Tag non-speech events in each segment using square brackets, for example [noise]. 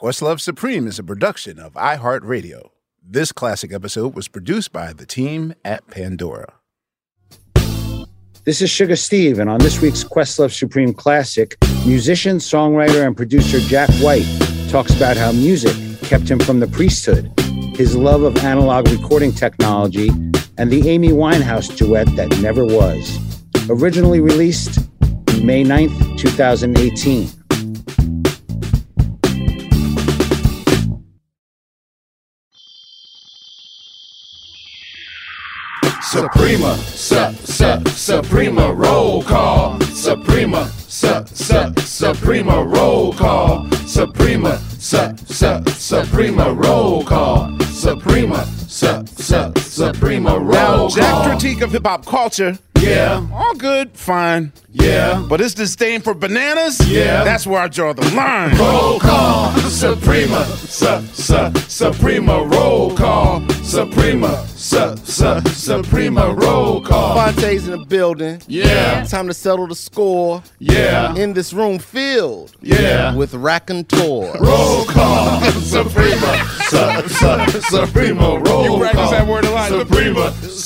Questlove Supreme is a production of iHeartRadio. This classic episode was produced by the team at Pandora. This is Sugar Steve, and on this week's Questlove Supreme Classic, musician, songwriter, and producer Jack White talks about how music kept him from the priesthood, his love of analog recording technology, and the Amy Winehouse duet that never was. Originally released May 9th, 2018. Suprema, su, su, Suprema roll call. Suprema, su, su, Suprema roll call. Suprema, su, su, Suprema roll call. Suprema, su, su, Suprema roll Now, call. Jack critique of hip hop culture. Yeah. All good, fine. Yeah. But his disdain for bananas? Yeah. That's where I draw the line. Roll call, Suprema, su, su, Suprema roll call. Suprema, su, su, Suprema roll call. Fonte's in the building. Yeah. Time to settle the score. Yeah. In this room filled. Yeah. With raconteur. Roll call, Suprema, su, su, Suprema roll call. You practice that word a lot. Suprema, su,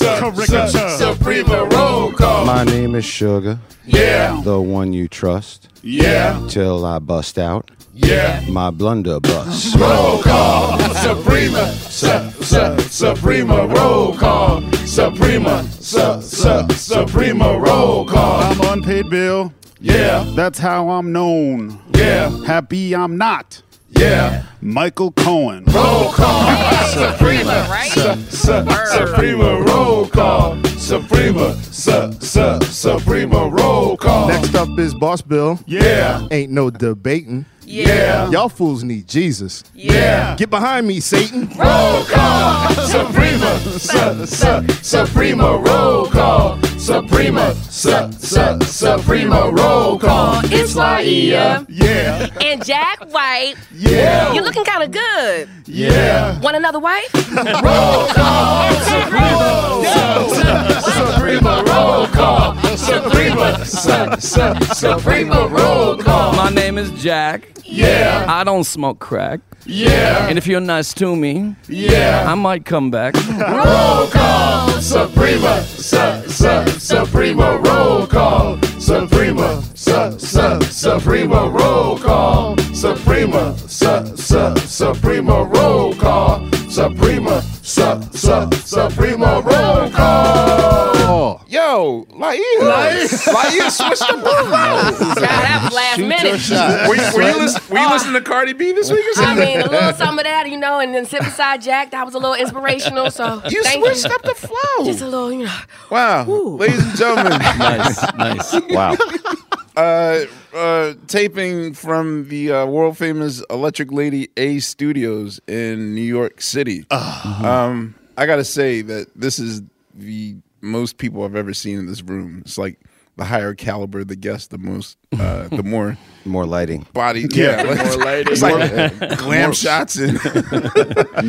su, Suprema roll call. My name is Sugar, Yeah, the one you trust. yeah, Till I bust out yeah. my blunderbuss. Roll call, Suprema, su, su, Suprema roll call. Suprema, su, su, Suprema roll call. I'm unpaid bill. Yeah, That's how I'm known. yeah, Happy I'm not. yeah. Michael Cohen. Roll call, Suprema, su, su, Suprema roll call. Suprema, su, su, Suprema roll call. Next up is Boss Bill. Yeah, Ain't no debating. Yeah, Y'all fools need Jesus. yeah. Get behind me, Satan. Roll call, Suprema, su, su, Suprema roll call. Suprema, su, su, Suprema roll call. It's Laiya. Yeah, And Jack White, yeah, you're looking kind of good. yeah. Want another wife? Roll call, Suprema, su, su, Suprema roll call. Suprema, su, su, Suprema roll call. My name is Jack. Yeah, I don't smoke crack. yeah, And if you're nice to me, yeah. I might come back. Roll call, Suprema, su, su, Suprema roll call. Suprema, su, su, Suprema roll call. Suprema, su, su, Suprema roll call. Suprema, su, su, Suprema roll call. Oh. Yo, Laiya. Laiya [laughs] switched up the flow. that was last minute. Were you, were you, listen, were you uh, listening to Cardi B this week or I something? mean, a little some of that, you know, and then sit beside Jack. That was a little inspirational. So [laughs] you thank switched you. up the flow. Just a little, you know. Wow. Ladies and gentlemen, nice, nice. Wow. [laughs] uh, uh, taping from the uh, world famous Electric Lady A Studios in New York City. Um, I got to say that this is the most people I've ever seen in this room. It's like the higher caliber the guest, the most, uh, the [laughs] more More lighting. body. Yeah, like, More lighting. It's like glam shots and. [laughs]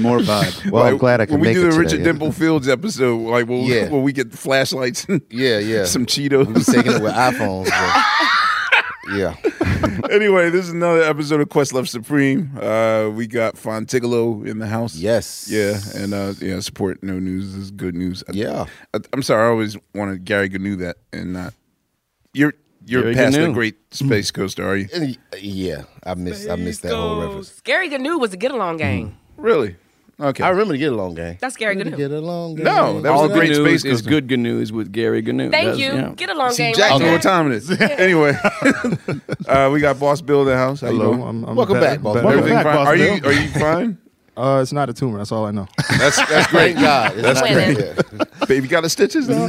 More vibe. [laughs] Well, I'm glad I can when we make do it the today, Richard yeah. Dimple Fields episode, like we'll, Yeah. when we get the flashlights and Yeah, yeah. some Cheetos. We'll taking it with iPhones. but- yeah. anyway, this is another episode of Questlove Supreme. Uh, we got Fontigolo in the house. Yes. Yeah, and uh, yeah, support no news is good news. I- Yeah. I, am sorry, I always wanted Gary Gnu that and not. You're you're Gary past the great space coaster, are you? Yeah. I missed I missed that whole reference. Gary Gnu was a get along game. Really? Okay. I remember the get along game. That's Gary Gnu. Get along game. No, that was All a great good space news is coaster. good news with Gary Gnu. Thank That's- you. yeah. Get along See, game. Jack right know there. what time it is. [laughs] anyway, [laughs] uh, we got Boss Bill in the house. How you Hello, doing? I'm, I'm Welcome better- back, boss. better. Welcome Everything back, fine? Boss Are you Bill. are you fine? [laughs] Uh, it's not a tumor. That's all I know. That's that's great. Thank God. It's That's not- great. yeah. Baby got the stitches now.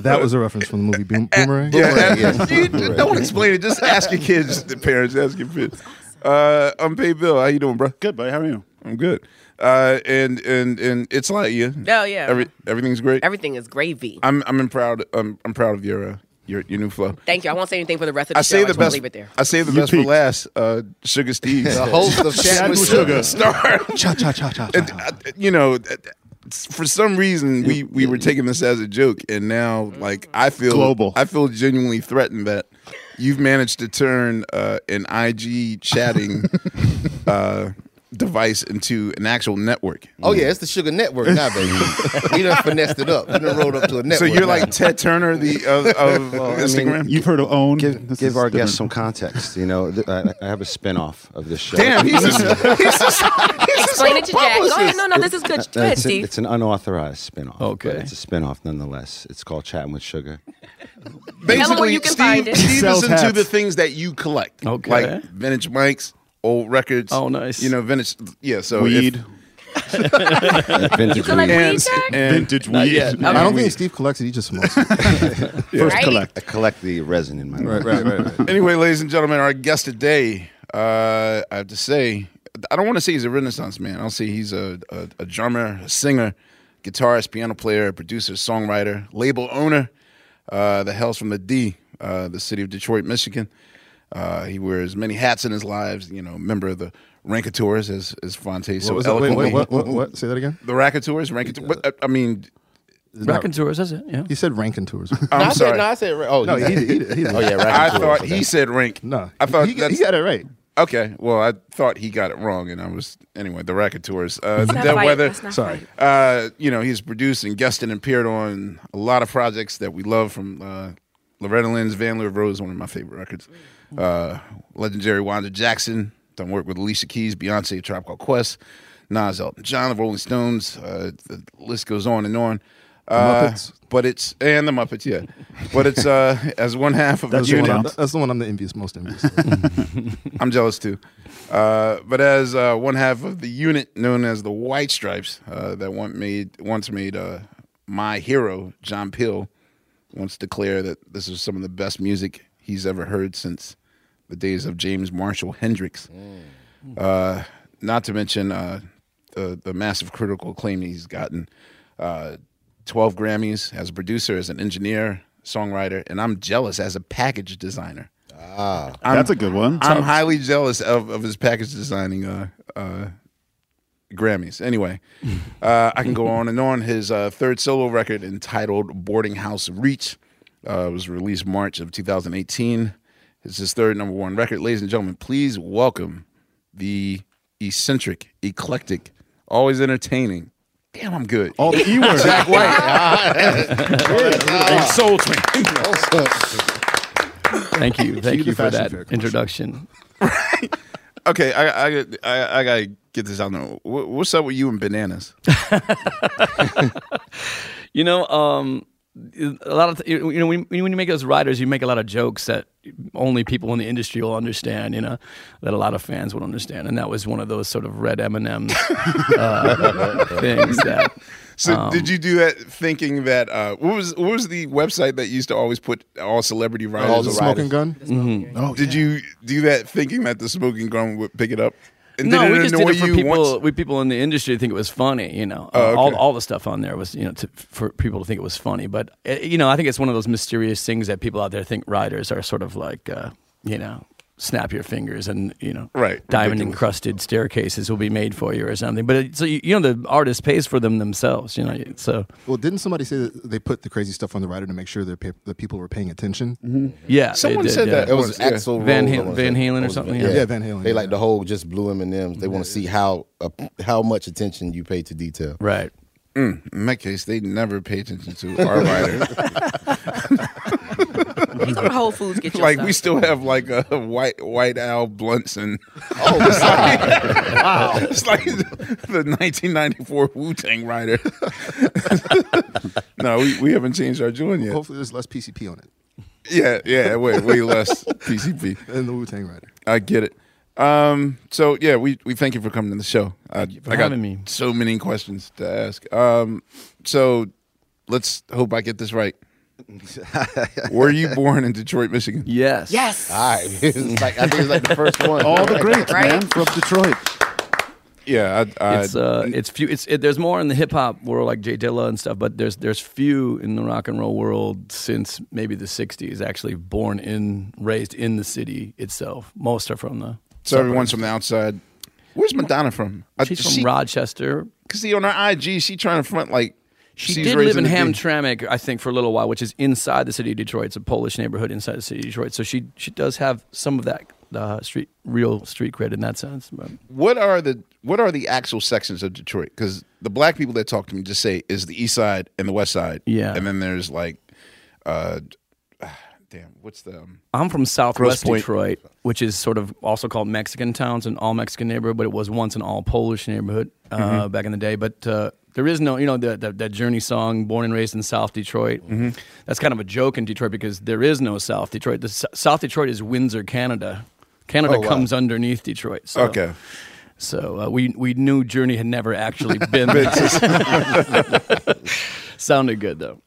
[laughs] That was a reference from the movie Boom- [laughs] Boomerang. Yeah, Boomerang, and you don't explain it. Just ask your kids, the parents, ask your kids. Uh, unpaid bill. How you doing, bro? Good, buddy. How are you? I'm good. Uh, and and and it's like you. Oh, yeah. Every everything's great. Everything is gravy. I'm I'm proud. I'm I'm proud of your uh, your your new flow. Thank you. I won't say anything for the rest of the I show. say I the just wanna best. leave it there. I say the You best for last. Uh, Sugar Steve, The host of [laughs] Chat with Sugar. star. Cha cha cha cha And, cha. uh, you know, for some reason we we were taking this as a joke, and now like I feel Global. I feel genuinely threatened that you've managed to turn uh, an IG chatting [laughs] uh, device into an actual network. Oh yeah, it's the Sugar Network now, baby. [laughs] we done finessed it up. We done rolled up to a network. So you're now. like Ted Turner the of, of Well, I mean, Instagram. You've heard of Own. give, give our different. guests some context. You know, Th- I, I have a spin-off of this show. Damn, he's just, [laughs] he's just, Explain it to Jack. Go ahead. No, no, this is good. Go ahead, it's, a- Steve. it's an unauthorized spin-off. Okay. but it's a spin-off nonetheless. It's called Chatting with Sugar. Tell 'em where you can Steve, find it. Steve is into hats. the things that you collect, Okay. like vintage mics, old records. Oh, nice. You know, vintage. Yeah, so if- Weed. [laughs] Vintage You collect weed. weed, and, Jack? and Vintage weed. yet. I don't weed. think Steve collects it. He just smokes it. [laughs] First Right? collect. I collect the resin in my right, right, right, right. [laughs] Anyway, ladies and gentlemen, our guest today, uh, I have to say, I don't want to say he's a Renaissance man. I'll say he's a, a, a drummer, a singer, guitarist, piano player, producer, songwriter, label owner. Uh, the hell's from the D, uh, the city of Detroit, Michigan. Uh, he wears many hats in his lives. You know, member of the Rancateurs, as as Fonte so What was it? Wait, wait, what, what, what? [laughs] Say that again. The Rancateurs, Rancateurs. What, I- I mean, Raconteurs, that's it. Yeah. He said Rankin Tours. [laughs] I'm no, I sorry. said, no, I said, oh, No, he, he did. He. He did. oh yeah, I thought okay. he said rank. No, I thought he, that's, he got it right. Okay, well, I thought he got it wrong, and I was anyway. The Raconteurs, uh, the Dead fight. Weather. Sorry. fight. Uh, you know, he's produced and guested and appeared on a lot of projects that we love from uh, Loretta Lynn's Van Lear Rose, one of my favorite records. Uh, legendary Wanda Jackson, done work with Alicia Keys, Beyonce, Tribe Called Quest, Nas, Elton John, the Rolling Stones. Uh, the list goes on and on. Uh, but it's and the Muppets, yeah. but it's uh, [laughs] as one half of That's the the, one unit. I'm, that's the one I'm the envious, most envious. of. [laughs] I'm jealous too. Uh, but as uh, one half of the unit known as the White Stripes, uh, that one made once made uh, my hero John Peel once declare that this is some of the best music he's ever heard since the days of James Marshall Hendrix. Uh, not to mention uh, the the massive critical acclaim he's gotten. Uh, Twelve Grammys as a producer, as an engineer, songwriter, and I'm jealous as a package designer. Ah, That's a good one. I'm highly jealous of, of his package designing uh, uh, Grammys. Anyway, [laughs] uh, I can go on and on. His uh, third solo record entitled Boarding House Reach uh, was released March of 2018. It's his third number one record. Ladies and gentlemen, please welcome the eccentric, eclectic, always entertaining. Damn, I'm good. All the E words. Jack White. [laughs] And Soul Train. Thank you. Thank you for that fair commercial. introduction. Okay, I, I I I gotta get this out now. Wha- What's up with you and bananas? [laughs] You know, um, a lot of you know when, when you make those riders, you make a lot of jokes that only people in the industry will understand. You know, that a lot of fans will understand, and that was one of those sort of red M and M's uh, [laughs] things that. So Um, did you do that thinking that uh, what was what was the website that used to always put all celebrity riders? All the on? smoking gun. Oh, Did you do that thinking that the smoking gun would pick it up? No, we just did it for people. once? We people in the industry think it was funny. You know, Oh, Uh, all all the stuff on there was you know to, for people to think it was funny. But uh, you know, I think it's one of those mysterious things that people out there think writers are sort of like uh, you know. Snap your fingers, and you know, Right, diamond encrusted staircases will be made for you or something. But it, so you, you know, the artist pays for them themselves. You know, so Well, didn't somebody say that they put the crazy stuff on the writer to make sure that pe- that people were paying attention? yeah, Someone did, said yeah. that It was once, yeah. Axl Van Rose, Halen- Van. Halen or something, Yeah, yeah. Yeah, Van Halen, They yeah. like the whole just blue M and M's. They want to see how uh, how much attention you pay to detail. right. In my case, they never pay attention to our writer. [laughs] [laughs] You go to Whole Foods get your like stuff. we still have like a white white owl blunts and [laughs] Oh, [laughs] wow! it's like the 1994 Wu Tang rider. [laughs] no, we, we haven't changed our joint yet. Hopefully, there's less PCP on it Yeah, yeah, way way less PCP. than the Wu Tang Rider. I get it. Um, so yeah, we, we thank you for coming to the show. I, I got having me. so many questions to ask. Um, so let's hope I get this right. [laughs] Were you born in Detroit, Michigan? Yes. yes. all right. [laughs] It's like I think it's like the first [laughs] one. All the greats, Right. man, from Detroit. Yeah, I, I, it's uh, it's few. It's it, there's more in the hip hop world like J Dilla and stuff, but there's there's few in the rock and roll world since maybe the '60s actually born in, raised in the city itself. Most are from the. so everyone's from the outside. Where's Madonna from? I- She's from she, Rochester. Cause see on her IG, she trying to front like She she's did live in. Hamtramck, I think, for a little while, which is inside the city of Detroit. It's a Polish neighborhood inside the city of Detroit. So she she does have some of that uh, street real street cred in that sense. But What are the what are the actual sections of Detroit? Because the black people that talk to me just say is the east side and the west side. Yeah. and then there's like, uh, [sighs] damn, what's the um, I'm from Southwest Detroit, which is sort of also called Mexican towns, an all Mexican neighborhood, but it was once an all Polish neighborhood uh, Mm-hmm. back in the day. But uh, there is no, you know, that that that Journey song, "Born and Raised in South Detroit." Mm-hmm. That's kind of a joke in Detroit because there is no South Detroit. The S- South Detroit is Windsor, Canada. Canada Oh, wow. comes underneath Detroit. So, okay? So uh, we we knew Journey had never actually [laughs] been there. [laughs] Sounded good though.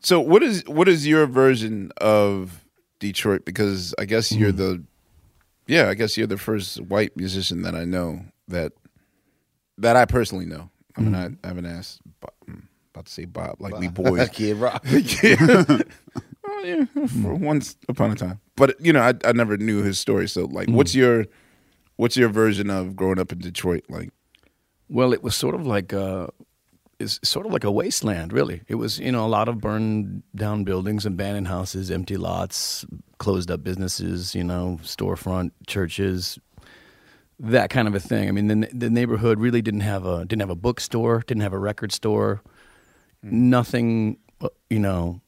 So what is what is your version of Detroit? Because I guess Hmm. you're the, yeah, I guess you're the first white musician that I know that that I personally know. I Hmm. mean, I, I haven't asked. Bob, I'm hmm, about to say Bob, like we [laughs] boys. Kid Rock. yeah. Oh, [laughs] yeah, for once upon a time. But you know, I, I never knew his story. So, like, what's hmm. your what's your version of growing up in Detroit? Like, Well, it was sort of like a, it's sort of like a wasteland, really. It was, you know, a lot of burned down buildings, abandoned houses, empty lots, closed up businesses, you know, storefront churches, that kind of a thing. I mean, the the neighborhood really didn't have a didn't have a bookstore, didn't have a record store, nothing, uh, you know,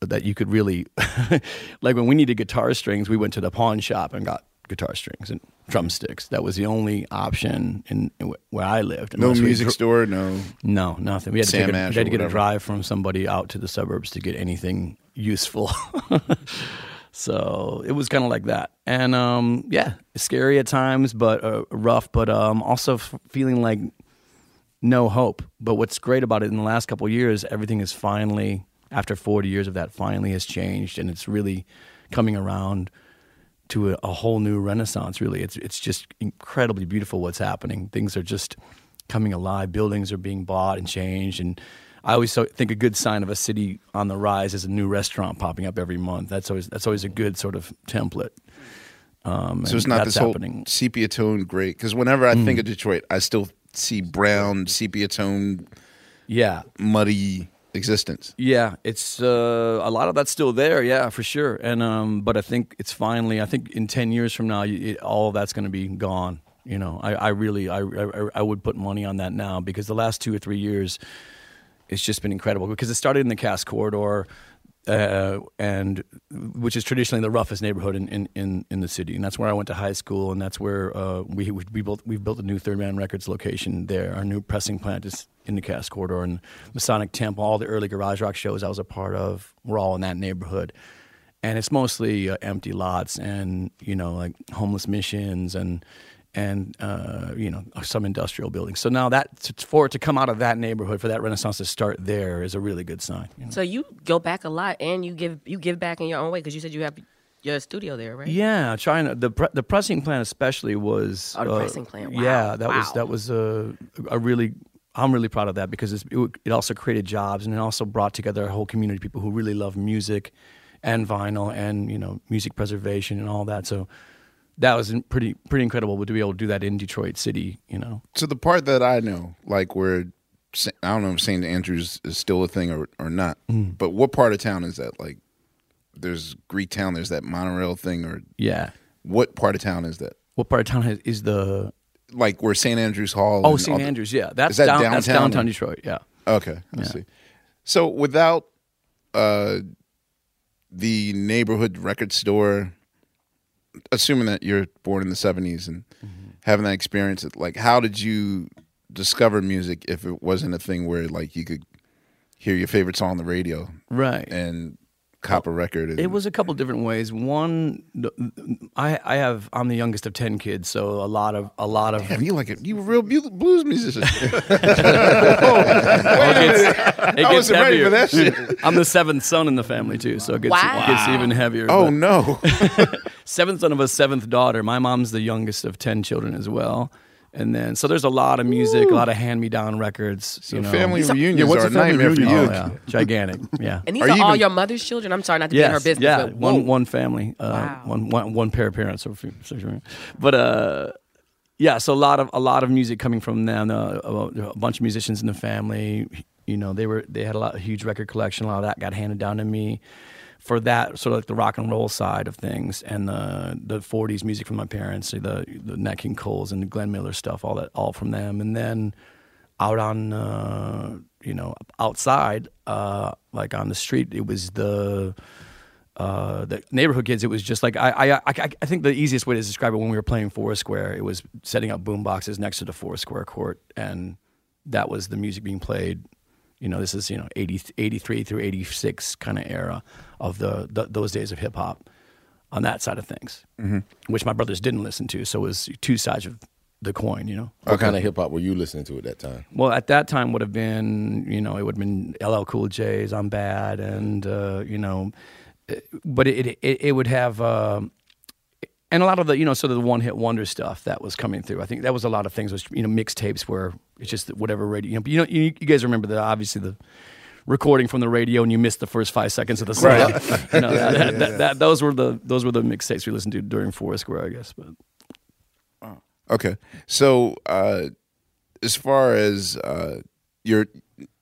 that you could really [laughs] like when we needed guitar strings, we went to the pawn shop and got guitar strings and drumsticks. That was the only option in, in where I lived. no music dr- store, no. No, nothing. We had to, take a, we had to get a drive from somebody out to the suburbs to get anything useful. [laughs] so it was kind of like that, and um, yeah, scary at times, but uh, rough, but um, also f- feeling like no hope. But what's great about it in the last couple years, everything is finally, after 40 years of that, finally has changed, and it's really coming around to a, a whole new renaissance. Really, it's it's just incredibly beautiful what's happening. Things are just coming alive. Buildings are being bought and changed, and I always think a good sign of a city on the rise is a new restaurant popping up every month. That's always that's always a good sort of template. Um, So it's not this whole happening. sepia tone gray. Because whenever I think of Detroit, I still see brown sepia tone, Yeah, muddy existence. Yeah, it's uh, a lot of that's still there. Yeah, for sure. And um, but I think it's finally. I think in ten years from now, it, all of that's going to be gone. You know, I, I really, I, I, I would put money on that now because the last two or three years, it's just been incredible. Because it started in the Cass Corridor, uh, and which is traditionally the roughest neighborhood in, in, in, in the city, and that's where I went to high school, and that's where uh, we we built we've built a new Third Man Records location there. Our new pressing plant is in the Cass Corridor, and Masonic Temple, all the early garage rock shows I was a part of were all in that neighborhood, and it's mostly uh, empty lots and you know like homeless missions and and uh, you know some industrial buildings. So now that for it to come out of that neighborhood, for that renaissance to start there, is a really good sign. you know? So you go back a lot, and you give you give back in your own way because you said you have your studio there, right? Yeah, trying to, the pre- the pressing plant especially was Oh, the uh, pressing plant. Wow. Yeah, that was that was a, a really I'm really proud of that because it's, it, it also created jobs and it also brought together a whole community of people who really love music and vinyl and you know music preservation and all that. So that was pretty pretty incredible to be able to do that in Detroit City. You know, So the part that I know, like where I don't know if St. Andrews is still a thing or, or not, Mm. but what part of town is that? Like, there's Greektown, there's that monorail thing, or yeah. what part of town is that? What part of town has, is the Like where St. Andrews Hall? Oh, and St. all the- Andrews, yeah. That's is that down- downtown? that's downtown or- Detroit, yeah. Okay, I Yeah. see. So without uh, the neighborhood record store, assuming that you're born in the '70s and Mm-hmm. having that experience, like how did you discover music if it wasn't a thing where like you could hear your favorite song on the radio, right, and cop a record? And, It was a couple different ways. One, I I have I'm the youngest of ten kids, so a lot of a lot of Damn, you like it? You a real blues musician? [laughs] [laughs] it gets, it I gets wasn't ready heavier. for that shit. I'm the seventh son in the family too, so it gets, Wow. it gets even heavier. Oh, but- no. [laughs] seventh son of a seventh daughter. My mom's the youngest of ten children as well. And then, so there's a lot of music, a lot of hand-me-down records. So you know. family These reunions Yeah, what's are a a family nightmare for Oh, yeah. [laughs] gigantic. Yeah. And these are, all your mother's children. I'm sorry not to be in her business, Yeah, but one whoa. one family, uh, one, one one pair of parents. or few- so- But uh, yeah, so a lot of a lot of music coming from them. Uh, a, a bunch of musicians in the family. You know, they were they had a lot a huge record collection. A lot of that got handed down to me for that sort of like the rock and roll side of things and the the 40s music from my parents, the the Nat King Coles and the Glenn Miller stuff, all that all from them. And then out on uh, you know outside, uh, like on the street, it was the uh, the neighborhood kids. It was just like I, I I I think the easiest way to describe it when we were playing Foursquare, it was setting up boom boxes next to the Foursquare court, and that was the music being played. You know, this is you know 80, 83 through eighty six kind of era of the, the those days of hip hop on that side of things, Mhm. which my brothers didn't listen to. So it was two sides of the coin. You know, What kind of hip hop were you listening to at that time? well, at that time would have been, you know, it would have been LL Cool J's "I'm Bad" and uh, you know, but it it, it would have. Um, and a lot of the, you know, sort of the one-hit wonder stuff that was coming through. I think that was a lot of things. Was you know, mixtapes where it's just whatever radio. You know, you know, you, you guys remember the obviously the recording from the radio, and you missed the first five seconds of the song. Right. [laughs] you know, [laughs] that, that, Yeah. that, that- those were the those were the mixtapes we listened to during Foursquare, I guess. But Okay. So, uh, as far as uh, your,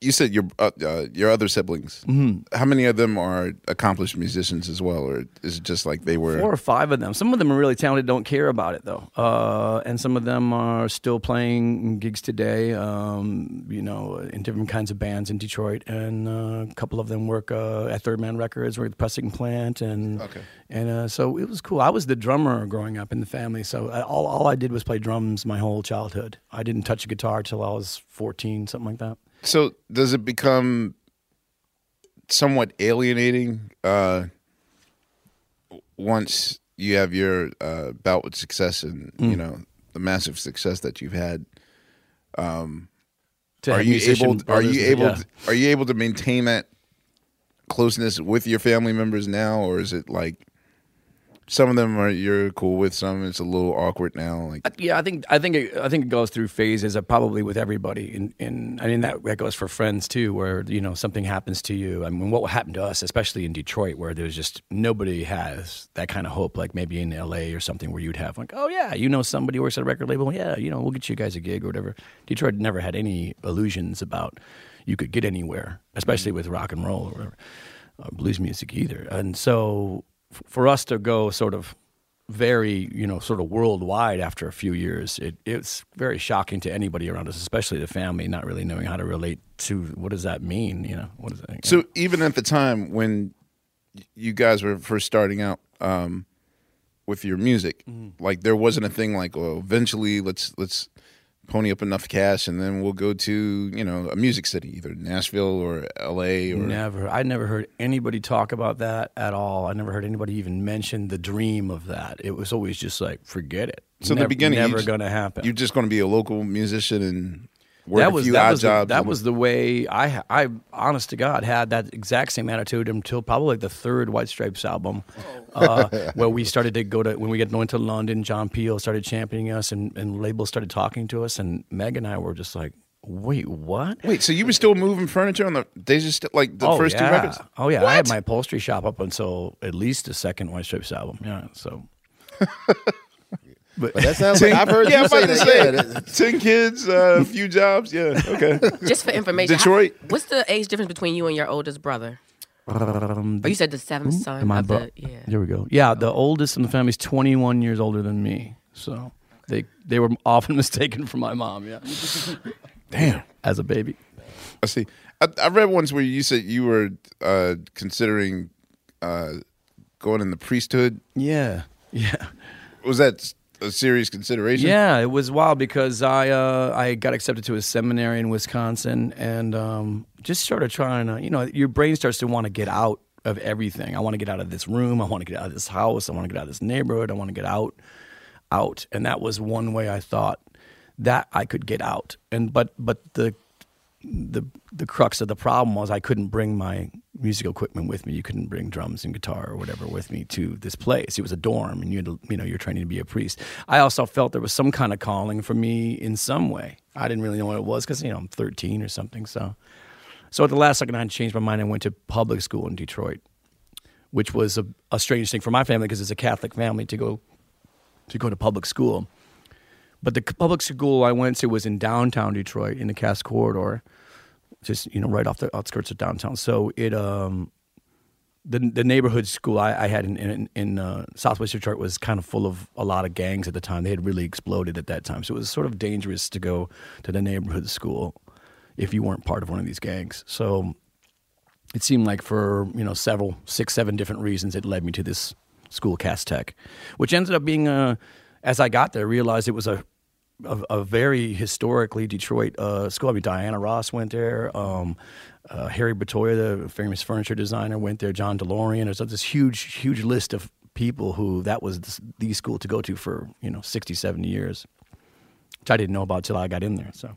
you said your uh, uh, your other siblings. Mhm. How many of them are accomplished musicians as well, or is it just like they were? Four or five of them. Some of them are really talented, don't care about it though. Uh, and some of them are still playing gigs today, um, you know, in different kinds of bands in Detroit. And uh, a couple of them work uh, at Third Man Records, work at the pressing plant. And, Okay. and uh, so it was cool. I was the drummer growing up in the family. So I, all, all I did was play drums my whole childhood. I didn't touch a guitar till I was 14, something like that. So, does it become somewhat alienating uh, once you have your uh, bout with success and you Mm. know the massive success that you've had? Um, are you able? Are you able? yeah. To, are you able to maintain that closeness with your family members now, or is it like some of them are you're cool with, some it's a little awkward now? Like, Yeah, I think I think it, I think it goes through phases. Uh, probably with everybody. In, in I mean that that goes for friends too, where you know something happens to you. I mean, what happened to us, especially in Detroit, where there's just nobody has that kind of hope. Like maybe in L.A. or something, where you'd have like, oh yeah, you know somebody works at a record label. Yeah, you know we'll get you guys a gig or whatever. Detroit never had any illusions about you could get anywhere, especially with rock and roll or whatever, or blues music either. And so f- for us to go sort of very, you know, sort of worldwide after a few years. It, it's very shocking to anybody around us, especially the family, not really knowing how to relate to what does that mean, you know? What does that so even at the time when you guys were first starting out um, with your music, Mm-hmm. like there wasn't a thing like, well, eventually let's let's pony up enough cash and then we'll go to you know a music city, either Nashville or L.A. or Never. I never heard anybody talk about that at all. I never heard anybody even mention the dream of that. It was always just like, forget it. So never, the beginning, never going to happen. You're just going to be a local musician and that a was few that odd was the, that was the way I I honest to God had that exact same attitude until probably like the third White Stripes album, uh, [laughs] where we started to go to when we got going to London. John Peel started championing us, and, and labels started talking to us, and Meg and I were just like, wait, what? Wait, so you were still moving furniture on the days of st- like the oh, first yeah. two records? Oh yeah, I had my upholstery shop up until at least the second White Stripes album. Yeah, so. [laughs] But that sounds [laughs] like I've heard yeah, you I'm say about to that. say, Yeah, [laughs] ten kids, uh, a few jobs. Yeah, okay. [laughs] Just for information, how- Detroit. what's the age difference between you and your oldest brother? Um, Or you said the seventh son. my of bro- the, yeah. There we go. Yeah, the oldest in the family is 21 years older than me. So they they were often mistaken for my mom. Yeah. Damn. As a baby. I see. I, I read once where you said you were uh, considering uh, going in the priesthood. Yeah. Yeah. Was that a serious consideration? Yeah, it was wild because I uh, I got accepted to a seminary in Wisconsin and um, just started trying to, you know, your brain starts to want to get out of everything. I want to get out of this room. I want to get out of this house. I want to get out of this neighborhood. I want to get out, out. And that was one way I thought that I could get out. And but but the the the crux of the problem was I couldn't bring my musical equipment with me. You couldn't bring drums and guitar or whatever with me to this place. It was a dorm, and you had to, you know you're training to be a priest. I also felt there was some kind of calling for me in some way. I didn't really know what it was because you know I'm 13 or something. So so at the last second, I changed my mind and went to public school in Detroit, which was a, a strange thing for my family because it's a Catholic family to go to go to public school. But the public school I went to was in downtown Detroit in the Cass Corridor, just you know right off the outskirts of downtown. So it um the the neighborhood school I, I had in in, in uh, Southwest Detroit was kind of full of a lot of gangs at the time. They had really exploded at that time, so it was sort of dangerous to go to the neighborhood school if you weren't part of one of these gangs. So it seemed like for you know several six seven different reasons it led me to this school Cass Tech, which ended up being a as I got there realized it was a a, a very historically Detroit uh, school. I mean, Diana Ross went there. Um, uh, Harry Bertoia, the famous furniture designer, went there. John DeLorean. There's this huge, huge list of people who that was the, school to go to for you know 60, 70 years, which I didn't know about till I got in there. So.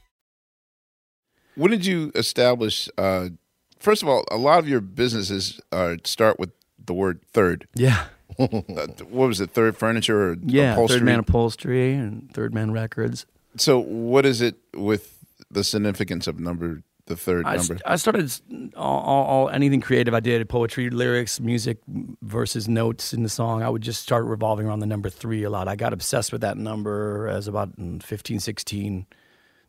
When did you establish? Uh, first of all, a lot of your businesses uh, start with the word third. Yeah. [laughs] what was it? Third furniture or Yeah, upholstery? Third Man Upholstery and Third Man Records. So, what is it with the significance of number the third I, number? st- I started all, all, all anything creative I did poetry, lyrics, music, verses, notes in the song. I would just start revolving around the number three a lot. I got obsessed with that number as about mm, 15, 16.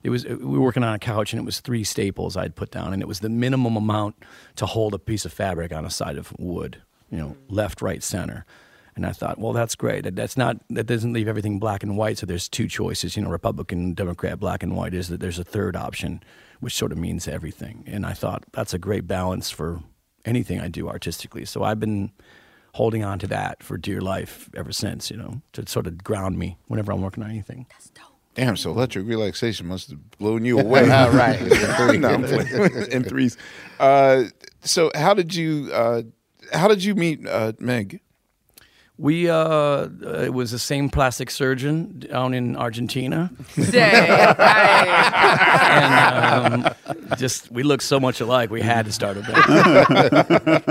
It was uh, we were working on a couch and it was three staples I'd put down and it was the minimum amount to hold a piece of fabric on a side of wood, you know, mm. left, right, center. And I thought, well, that's great. That- That's not that doesn't leave everything black and white. So there's two choices, you know, Republican, Democrat, black and white. Is that there's a third option, which sort of means everything. And I thought that's a great balance for anything I do artistically. So I've been holding on to that for dear life ever since, you know, to sort of ground me whenever I'm working on anything. Damn, so electric relaxation must have blown you [laughs] away. All right. [laughs] [laughs] no, I'm playing. in threes. Uh, so, how did you uh, how did you meet uh, Meg? We uh, uh, it was the same plastic surgeon down in Argentina. and um, just we look so much alike. We had to start a band.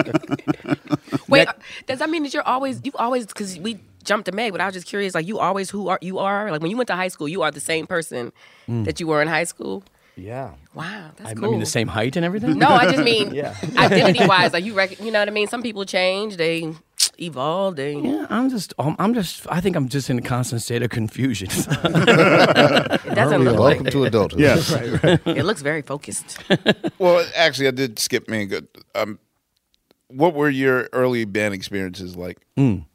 Wait, uh, does that mean that you're always you always because we jumped to Meg, but I was just curious, like you always who are you are like when you went to high school, you are the same person Mm. that you were in high school. Yeah. Wow, that's I, I cool. mean, the same height and everything. No, I just mean [laughs] yeah. identity wise, like you rec- you know what I mean. Some people change, they evolve, they. Yeah, I'm just, um, I'm just, I think I'm just in a constant state of confusion. It doesn't look like Welcome to adulthood. Yeah, right, right. [laughs] It looks very focused. [laughs] Well, actually, I did skip Meg. Um, what were your early band experiences like?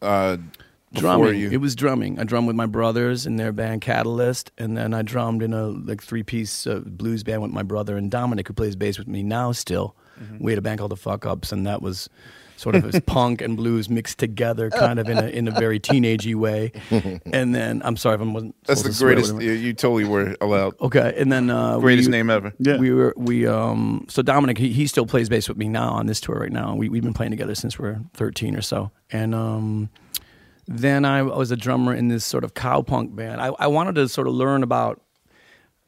Uh, before drumming. you, It was drumming. I drummed with my brothers in their band Catalyst, and then I drummed in a like three piece uh, blues band with my brother and Dominic, who plays bass with me now. Still, we had a band called the Fuck Ups, and that was sort of as [laughs] punk and blues mixed together, kind of in a in a very teenagey way. [laughs] And then I'm sorry if I wasn't. that's the to greatest. whatever. You, you totally were allowed. Okay, and then uh, Greatest we, name ever. Yeah. We were we um so Dominic he, he still plays bass with me now on this tour right now. We we've been playing together since we are 13 or so, and um then I was a drummer in this sort of cowpunk band. I, I wanted to sort of learn about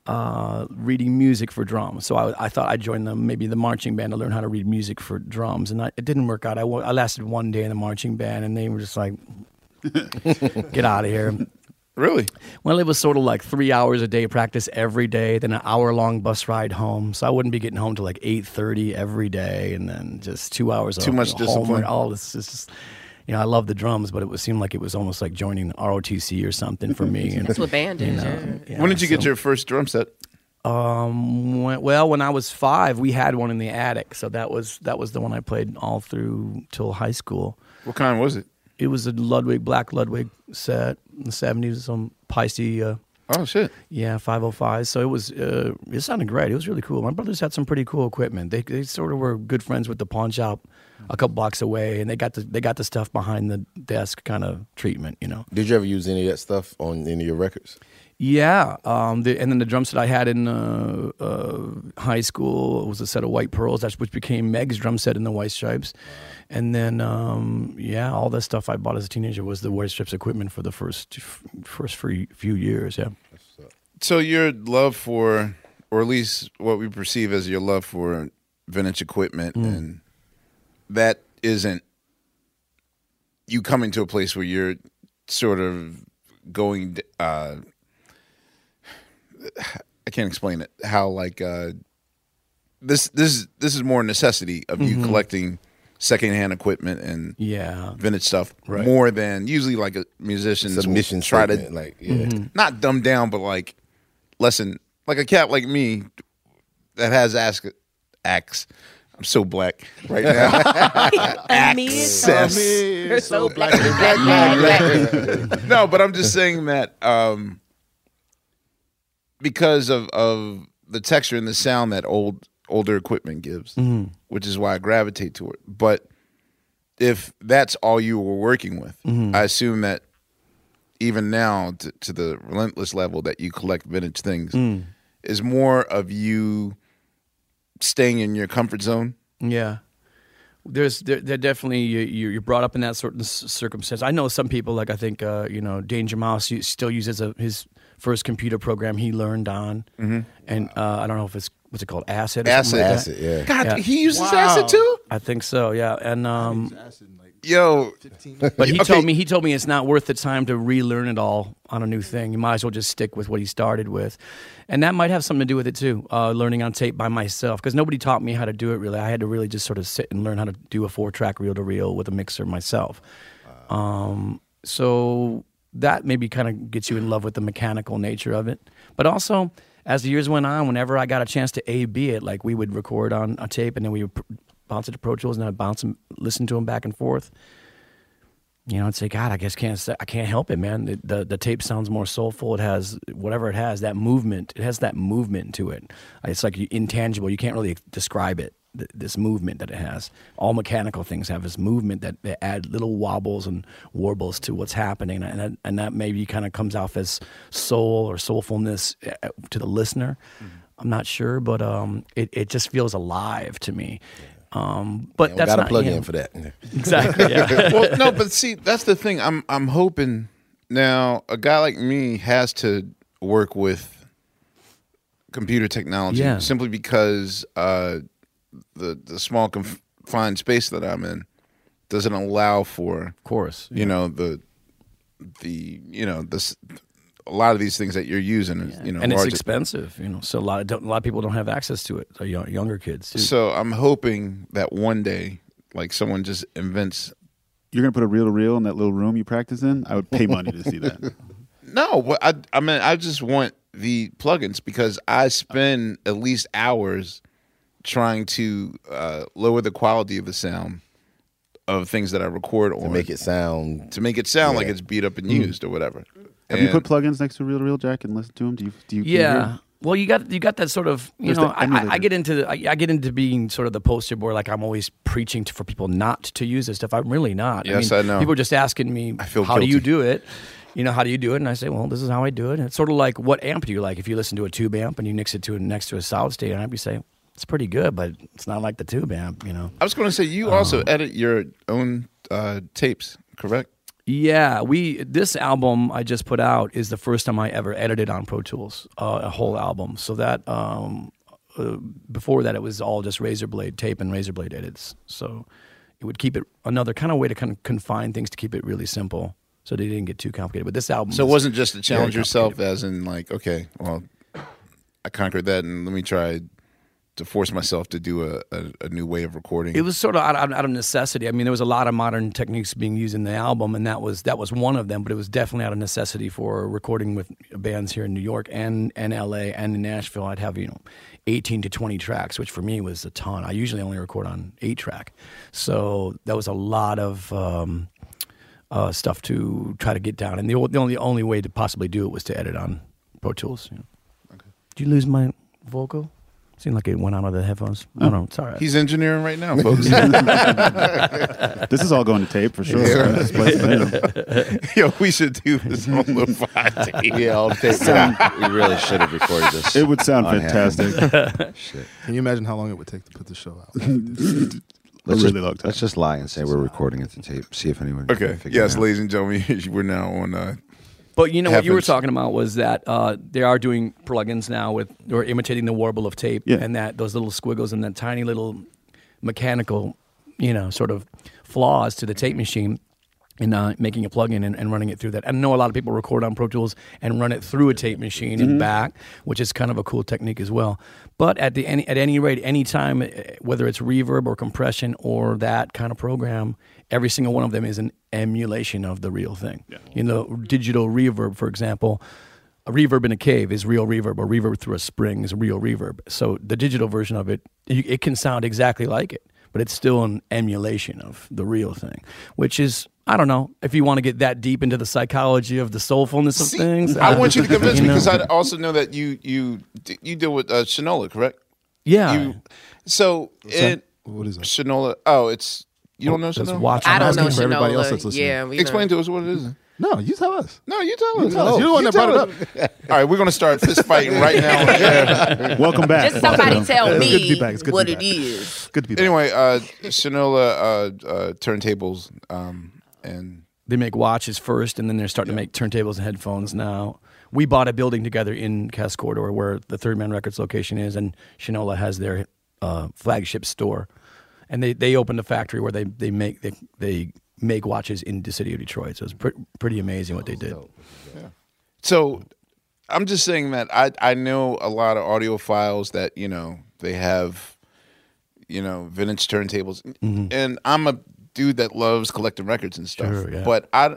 uh, reading music for drums. So I, I thought I'd join the maybe the marching band to learn how to read music for drums, and I, it didn't work out. I, I lasted one day in the marching band, and they were just like, [laughs] "Get out of here." Really? Well, it was sort of like three hours a day practice every day, then an hour long bus ride home. So I wouldn't be getting home till like eight thirty every day, and then just two hours. Too of, much discipline. All this is just. You know, I love the drums, but it would seem like it was almost like joining ROTC or something for me. And, [laughs] That's what band you is. know, yeah. yeah, when did you get your first drum set? Um, when, well, when I was five, we had one in the attic, so that was that was the one I played all through till high school. What kind was it? It was a Ludwig Black Ludwig set in the seventies, some Pisces. Uh, Oh shit! yeah, five hundred five. So it was uh, it sounded great. It was really cool. My brothers had some pretty cool equipment. They they sort of were good friends with the pawn shop a couple blocks away, and they got the they got the stuff behind the desk kind of treatment, you know. Did you ever use any of that stuff on any of your records? Yeah, um, the, and then the drums that I had in uh, uh, high school was a set of White Pearls, that's which became Meg's drum set in the White Stripes, and then um, yeah, all the stuff I bought as a teenager was the White Stripes equipment for the first first few few years. Yeah, So your love for, or at least what we perceive as your love for vintage equipment, Mm. and that isn't you coming to a place where you're sort of going. Uh, [sighs] I can't explain it. How like uh, this this this is more necessity of you Mhm. collecting secondhand equipment and Yeah. vintage stuff Right. more than usually like a musicians It's a mission try to like, yeah. Mhm. not dumb down, but like lessen like a cat like me that has ask axe. I'm so black right [laughs] now. Access. You're so black. [laughs] no, but I'm just saying that um, because of of the texture and the sound that old older equipment gives, Mhm. which is why I gravitate to it. But if that's all you were working with, Mhm. I assume that even now, to, to the relentless level that you collect vintage things, Mm. is more of you staying in your comfort zone. Yeah. There's there, there definitely you, you- you're brought up in that certain c- circumstance. I know some people like I think uh, you know Danger Mouse still uses a, his first computer program he learned on, Mhm. and uh, I don't know if it's what's it called Acid. Or Acid. like Acid, yeah. God, he uses Acid too? I think so. Yeah, and um, Yo, but he Okay. told me he told me it's not worth the time to relearn it all on a new thing. You might as well just stick with what he started with, and that might have something to do with it too. Uh, learning on tape by myself because nobody taught me how to do it. Really, I had to really just sort of sit and learn how to do a four track reel to reel with a mixer myself. Um, so that maybe kind of gets you in love with the mechanical nature of it, but also. As the years went on, whenever I got a chance to A B it, like we would record on a tape and then we would pr- bounce it to Pro Tools and I'd bounce them, listen to them back and forth you know, I'd say, God, I guess can't I can't help it, man. The, the the tape sounds more soulful. It has whatever it has, that movement. It has that movement to it. It's like intangible. You can't really describe it. th- This movement that it has. All mechanical things have this movement that, that add little wobbles and warbles to what's happening, and that, and that maybe kind of comes off as soul or soulfulness uh, to the listener. I'm not sure, but um, it it just feels alive to me. Um, but Yeah, we that's got a not plug him. in for that. [laughs] Exactly. Yeah. [laughs] well, no, but see, that's the thing. I'm I'm hoping now a guy like me has to work with computer technology Yeah. simply because uh, the the small confined space that I'm in doesn't allow for, of course, you know the the you know this a lot of these things that you're using is you know and it's expensive, you know. So a lot of don't, a lot of people don't have access to it. So young, younger kids. Too. So I'm hoping that one day, like someone just invents. You're gonna put a reel to reel in that little room you practice in. I would pay money to see that. [laughs] [laughs] No, what I I mean I just want the plugins because I spend at least hours trying to uh, lower the quality of the sound of things that I record on make it sound to make it sound like it's beat up and Mm. used or whatever. Have you put plugins next to Real to reel, Jack, and listen to them? Do you? Do you? can you hear Yeah. 'em? Well, you got you got that sort of you There's know I, I, I get into the, I, I get into being sort of the poster boy like I'm always preaching to, for people not to use this stuff. I'm really not. Yes, mean, I know. People are just asking me I feel how do you do it. You know how do you do it? And I say, well, this is how I do it. And it's sort of like what amp do you like? If you listen to a tube amp and you mix it to next to a solid state amp, you say it's pretty good, but it's not like the tube amp. You know. I was going to say you also edit your own uh, tapes, correct? Yeah, we this album I just put out is the first time I ever edited on Pro Tools, uh, a whole album. So that um, uh, before that it was all just razor blade tape and razor blade edits. So it would keep it another kind of way to kind of confine things to keep it really simple, so they didn't get too complicated. But this album, So it wasn't just to challenge yourself, as in like, okay, well, I conquered that, and let me try to force myself to do a, a, a new way of recording. It was sort of out, out, out of necessity. I mean, there was a lot of modern techniques being used in the album, and that was that was one of them. But it was definitely out of necessity for recording with bands here in New York and and L.A. and in Nashville. I'd have you know, eighteen to twenty tracks, which for me was a ton. I usually only record on eight track, so that was a lot of. Um, uh, stuff to try to get down, and the, the only only way to possibly do it was to edit on Pro Tools. You know. Did you lose my vocal? Seemed like it went out of the headphones. No, no, it's all right. He's engineering right now, [laughs] folks. [laughs] this is all going to tape for sure. Yeah. This place, man. [laughs] Yo, we should do this on the five. Yeah, all the tape. Sound- we really should have recorded this. It would sound on hand. fantastic. Shit. Can you imagine how long it would take to put the show out? Let's, really just, long time. let's just lie and say we're recording it to tape. See if anyone. can Okay. figure Yes, it out. ladies and gentlemen, we're now on. Uh, But you know what you were talking about was that uh, they are doing plugins now with or imitating the warble of tape, Yeah. and that those little squiggles and that tiny little mechanical, you know, sort of flaws to the tape machine and uh, making a plugin and, and running it through that. I know a lot of people record on Pro Tools and run it through a tape machine and Mhm. back, which is kind of a cool technique as well. But at the any, at any rate, anytime, eh, whether it's reverb or compression or that kind of program, every single one of them is an emulation of the real thing. You know, digital reverb, for example. A reverb in a cave is real reverb, or reverb through a spring is real reverb. So the digital version of it, it can sound exactly like it, but it's still an emulation of the real thing, which is I don't know if you want to get that deep into the psychology of the soulfulness of things. I want you to [laughs] convince me know? because I also know that you you you deal with uh, Shinola, correct? Yeah. You, so it, what is that? Shinola? Oh, it's you don't know That's Shinola. watch I don't know Shinola. Yeah, we explain know. to us what it is. No, you tell us. No, you tell You us. tell us. You're the one You that brought tell it up. [laughs] All right, we're gonna start fist fighting right now. [laughs] on. Welcome back. Just somebody tell It's good to me be back. It's good to what be it back. is. Good to be back. Anyway, uh, Shinola uh, uh, turntables um, and They make watches first, and then they're starting to make turntables and headphones now. We bought a building together in Cass Corridor where the Third Man Records location is, and Shinola has their uh, flagship store. And they, they opened a factory where they, they make they, they make watches in the city of Detroit. So it's pre- pretty amazing what they did. So I'm just saying that I I know a lot of audiophiles that you know they have you know vintage turntables, mm-hmm. and I'm a dude that loves collecting records and stuff. Sure, yeah. But I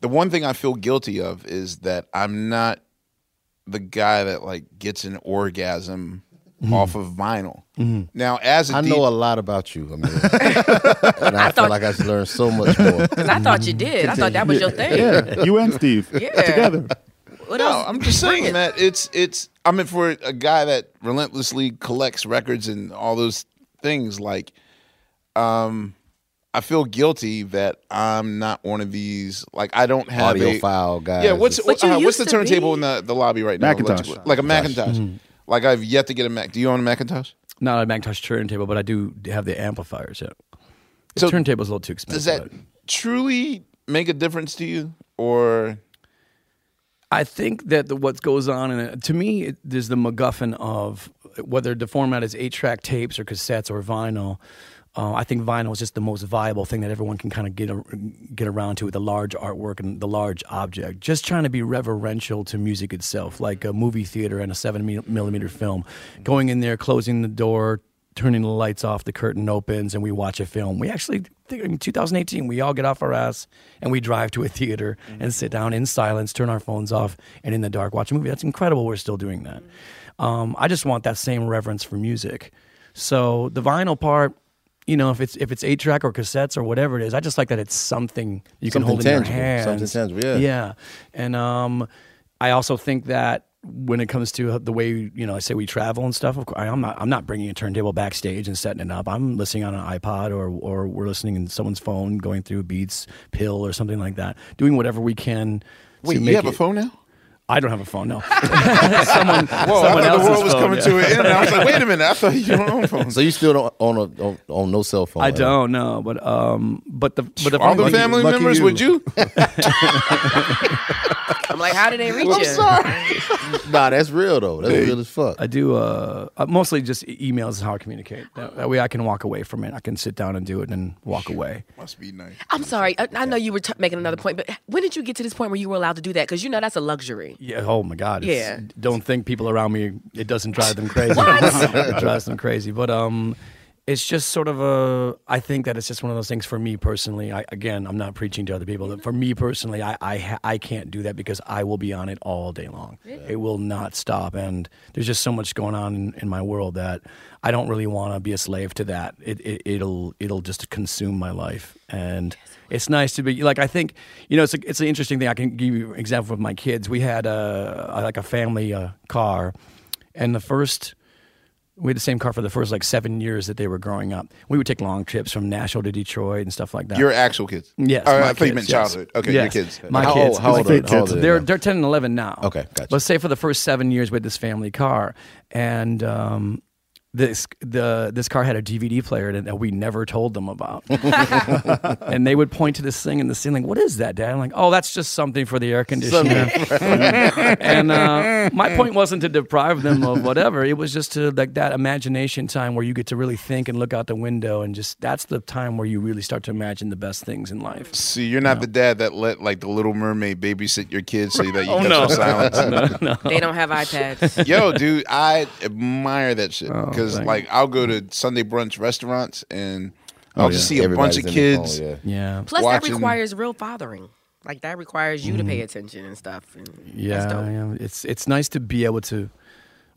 the one thing I feel guilty of is that I'm not the guy that like gets an orgasm off of vinyl. Now, as a I D- know a lot about you, Amir. [laughs] and I, feel like I should learn so much more. Because I thought you did. I thought that was your thing. Yeah, you and Steve [laughs] Yeah. together. What no, else? I'm just saying it. that it's it's. I mean, for a guy that relentlessly collects records and all those things, like, um, I feel guilty that I'm not one of these. Like, I don't have a Audiophile guys. Yeah, what's But you uh, what's the turntable be. in the, the lobby right now? McIntosh. Like, like a McIntosh. Like I've yet to get a Mac. Do you own a McIntosh? Not a McIntosh turntable, but I do have the amplifiers. Yeah. The So, turntable's a little too expensive. Does that truly make a difference to you, or I think that the, what goes on, in it, to me, it, there's the MacGuffin of whether the format is eight track tapes or cassettes or vinyl. Uh, I think vinyl is just the most viable thing that everyone can kind of get a, get around to with the large artwork and the large object. Just trying to be reverential to music itself, like a movie theater and a seven mi- millimeter film. Going in there, closing the door, turning the lights off, the curtain opens, and we watch a film. We actually, in 2018, we all get off our ass and we drive to a theater and sit down in silence, turn our phones off, and in the dark watch a movie. That's incredible. We're still doing that. Um, I just want that same reverence for music. So the vinyl part, you know, if it's if it's eight track or cassettes or whatever it is, I just like that it's something you can Something hold tangible. in your hands. Something tangible, yeah. Yeah, and um, I also think that when it comes to the way you know, I say we travel and stuff. Of course, I'm not I'm not bringing a turntable backstage and setting it up. I'm listening on an iPod or or we're listening in someone's phone, going through Beats, Pill, or something like that. Doing whatever we can. wait, to you make have a phone now? I don't have a phone. No. [laughs] someone, Whoa, someone I thought the world was phone, coming yeah. to an end. I was like, wait a minute, I thought you don't own [laughs] phones. So you still don't own a own, own no cell phone? I don't know, but um, but the but the All the family lucky members, you. would you? [laughs] I'm like, how did they reach I'm you? sorry. Nah, that's real though. That's Hey. real as fuck. I do uh, uh, mostly just emails is how I communicate. That, that way I can walk away from it. I can sit down and do it and walk away. Must be nice. I'm sorry. I, I know you were t- making another point, but when did you get to this point where you were allowed to do that? Because you know that's a luxury. Yeah. Oh my God. it's- Yeah. Don't think people around me. It doesn't drive them crazy. [laughs] it drives them crazy. But um, it's just sort of a. I think that it's just one of those things for me personally. I again, I'm not preaching to other people. For me personally, I I, I can't do that because I will be on it all day long. It will not stop, and there's just so much going on in, in my world that I don't really want to be a slave to that. It, it it'll it'll just consume my life, and it's nice to be like I think you know it's a, it's an interesting thing. I can give you an example with my kids. We had a, a like a family uh, car, and the first we had the same car for the first like seven years that they were growing up. We would take long trips from Nashville to Detroit and stuff like that. Your actual kids? Yes, Oh, my I thought you meant yes. childhood. Okay, your kids. My How kids. old- how old Like, are- how old are they they're they're ten and eleven now. Okay, gotcha. Let's say for the first seven years with this family car, and um, this the this car had a DVD player in it that we never told them about, [laughs] and they would point to this thing in the ceiling. What is that, Dad? I'm like, oh, that's just something for the air conditioner. [laughs] and uh, my point wasn't to deprive them of whatever. It was just to like that imagination time where you get to really think and look out the window, and just that's the time where you really start to imagine the best things in life. See, you're not the dad that let like the Little Mermaid babysit your kids so that you [laughs] Oh, get no. silence. No, no. They don't have iPads. Yo, dude, I admire that shit Oh, because thank like I'll go to Sunday brunch restaurants and Oh, I'll yeah. just see a Everybody's bunch of in their kids. yeah. Yeah. Plus, watching- that requires real fathering. Like that requires you to pay mm-hmm. attention and stuff. And Yeah, yeah, it's it's nice to be able to.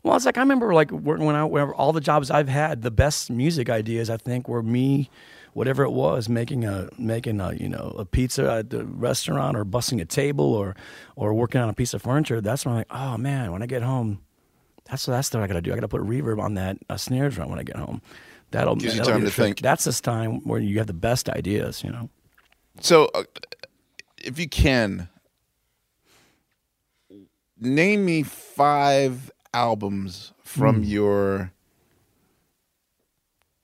Well, it's like I remember like working when I whenever all the jobs I've had, the best music ideas I think were me, whatever it was, making a making a you know a pizza at the restaurant or bussing a table or or working on a piece of furniture. That's when I'm like, oh man, when I get home, that's that's what I got to do. I got to put a reverb on that uh, snare drum when I get home. That'll, Gives you that'll time the to think. That's this time where you have the best ideas. You know. So, uh, if you can, name me five albums from Mm. your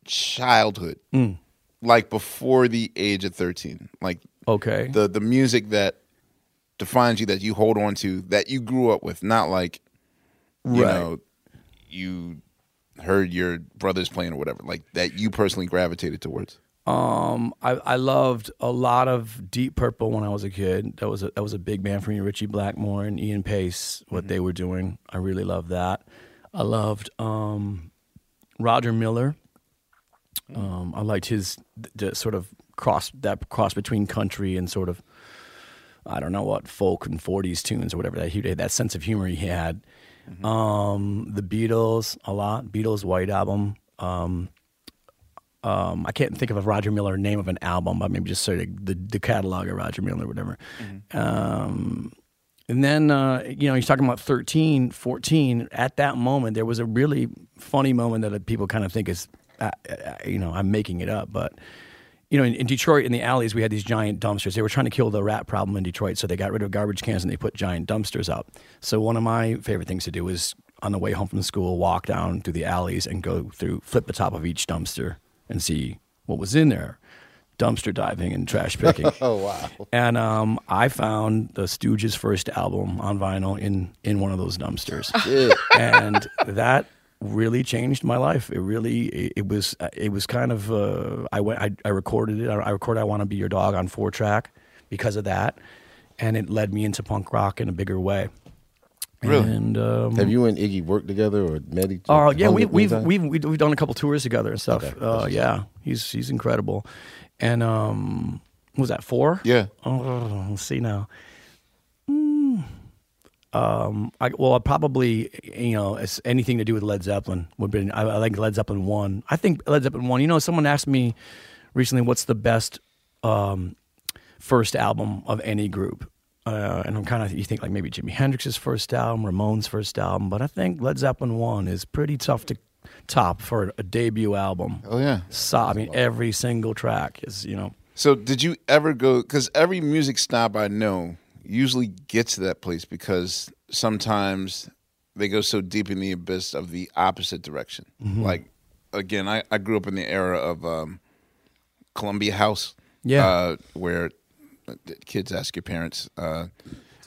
childhood, Mm. like before the age of thirteen, like Okay. the the music that defines you that you hold on to that you grew up with, not like you Right. know you heard your brothers playing or whatever, like that you personally gravitated towards. Um, I, I loved a lot of Deep Purple when I was a kid. That was a, that was a big band for me. Ritchie Blackmore and Ian Paice, what they were doing, I really loved that. I loved um, Roger Miller. Um, I liked his the, the sort of cross that cross between country and sort of I don't know what folk and '40s tunes or whatever that he that sense of humor he had. Um, the Beatles a lot. Beatles White Album. Um, um, I can't think of a Roger Miller name of an album, but maybe just sort of the, the catalog of Roger Miller, whatever. Um, and then, uh, you know, he's talking about 13, 14. At that moment, there was a really funny moment that people kind of think is, uh, uh, you know, I'm making it up. But, you know, in, in Detroit, in the alleys, we had these giant dumpsters. They were trying to kill the rat problem in Detroit. So they got rid of garbage cans and they put giant dumpsters up. So one of my favorite things to do was on the way home from school, walk down through the alleys and go through, flip the top of each dumpster and see what was in there. Dumpster diving and trash picking. [laughs] Oh, wow. And um, I found the Stooges' first album on vinyl in in one of those dumpsters, and that really changed my life. It really it, it was it was kind of uh, I went I, I recorded it. I, I recorded "I Want to Be Your Dog" on four track because of that, and it led me into punk rock in a bigger way. Really? And um, Have you and Iggy worked together or met each other? Oh yeah, we, we've, we've we've we've done a couple tours together and stuff. Okay, Uh, yeah, he's he's incredible. And um, was that four? Yeah. Oh, let's see now. Um, I, well, I probably you know anything to do with Led Zeppelin would be. I, I like Led Zeppelin one. I think Led Zeppelin one. You know, someone asked me recently, "What's the best um, first album of any group?" Uh, and I'm kind of you think like maybe Jimi Hendrix's first album, Ramones' first album, but I think Led Zeppelin one is pretty tough to top for a debut album. Oh yeah, so I mean every single track is you know So, did you ever go? Because every music snob I know usually get to that place because sometimes they go so deep in the abyss of the opposite direction. Mhm. Like, again, I, I grew up in the era of um, Columbia House. Yeah. Uh, where uh, kids ask your parents. Uh,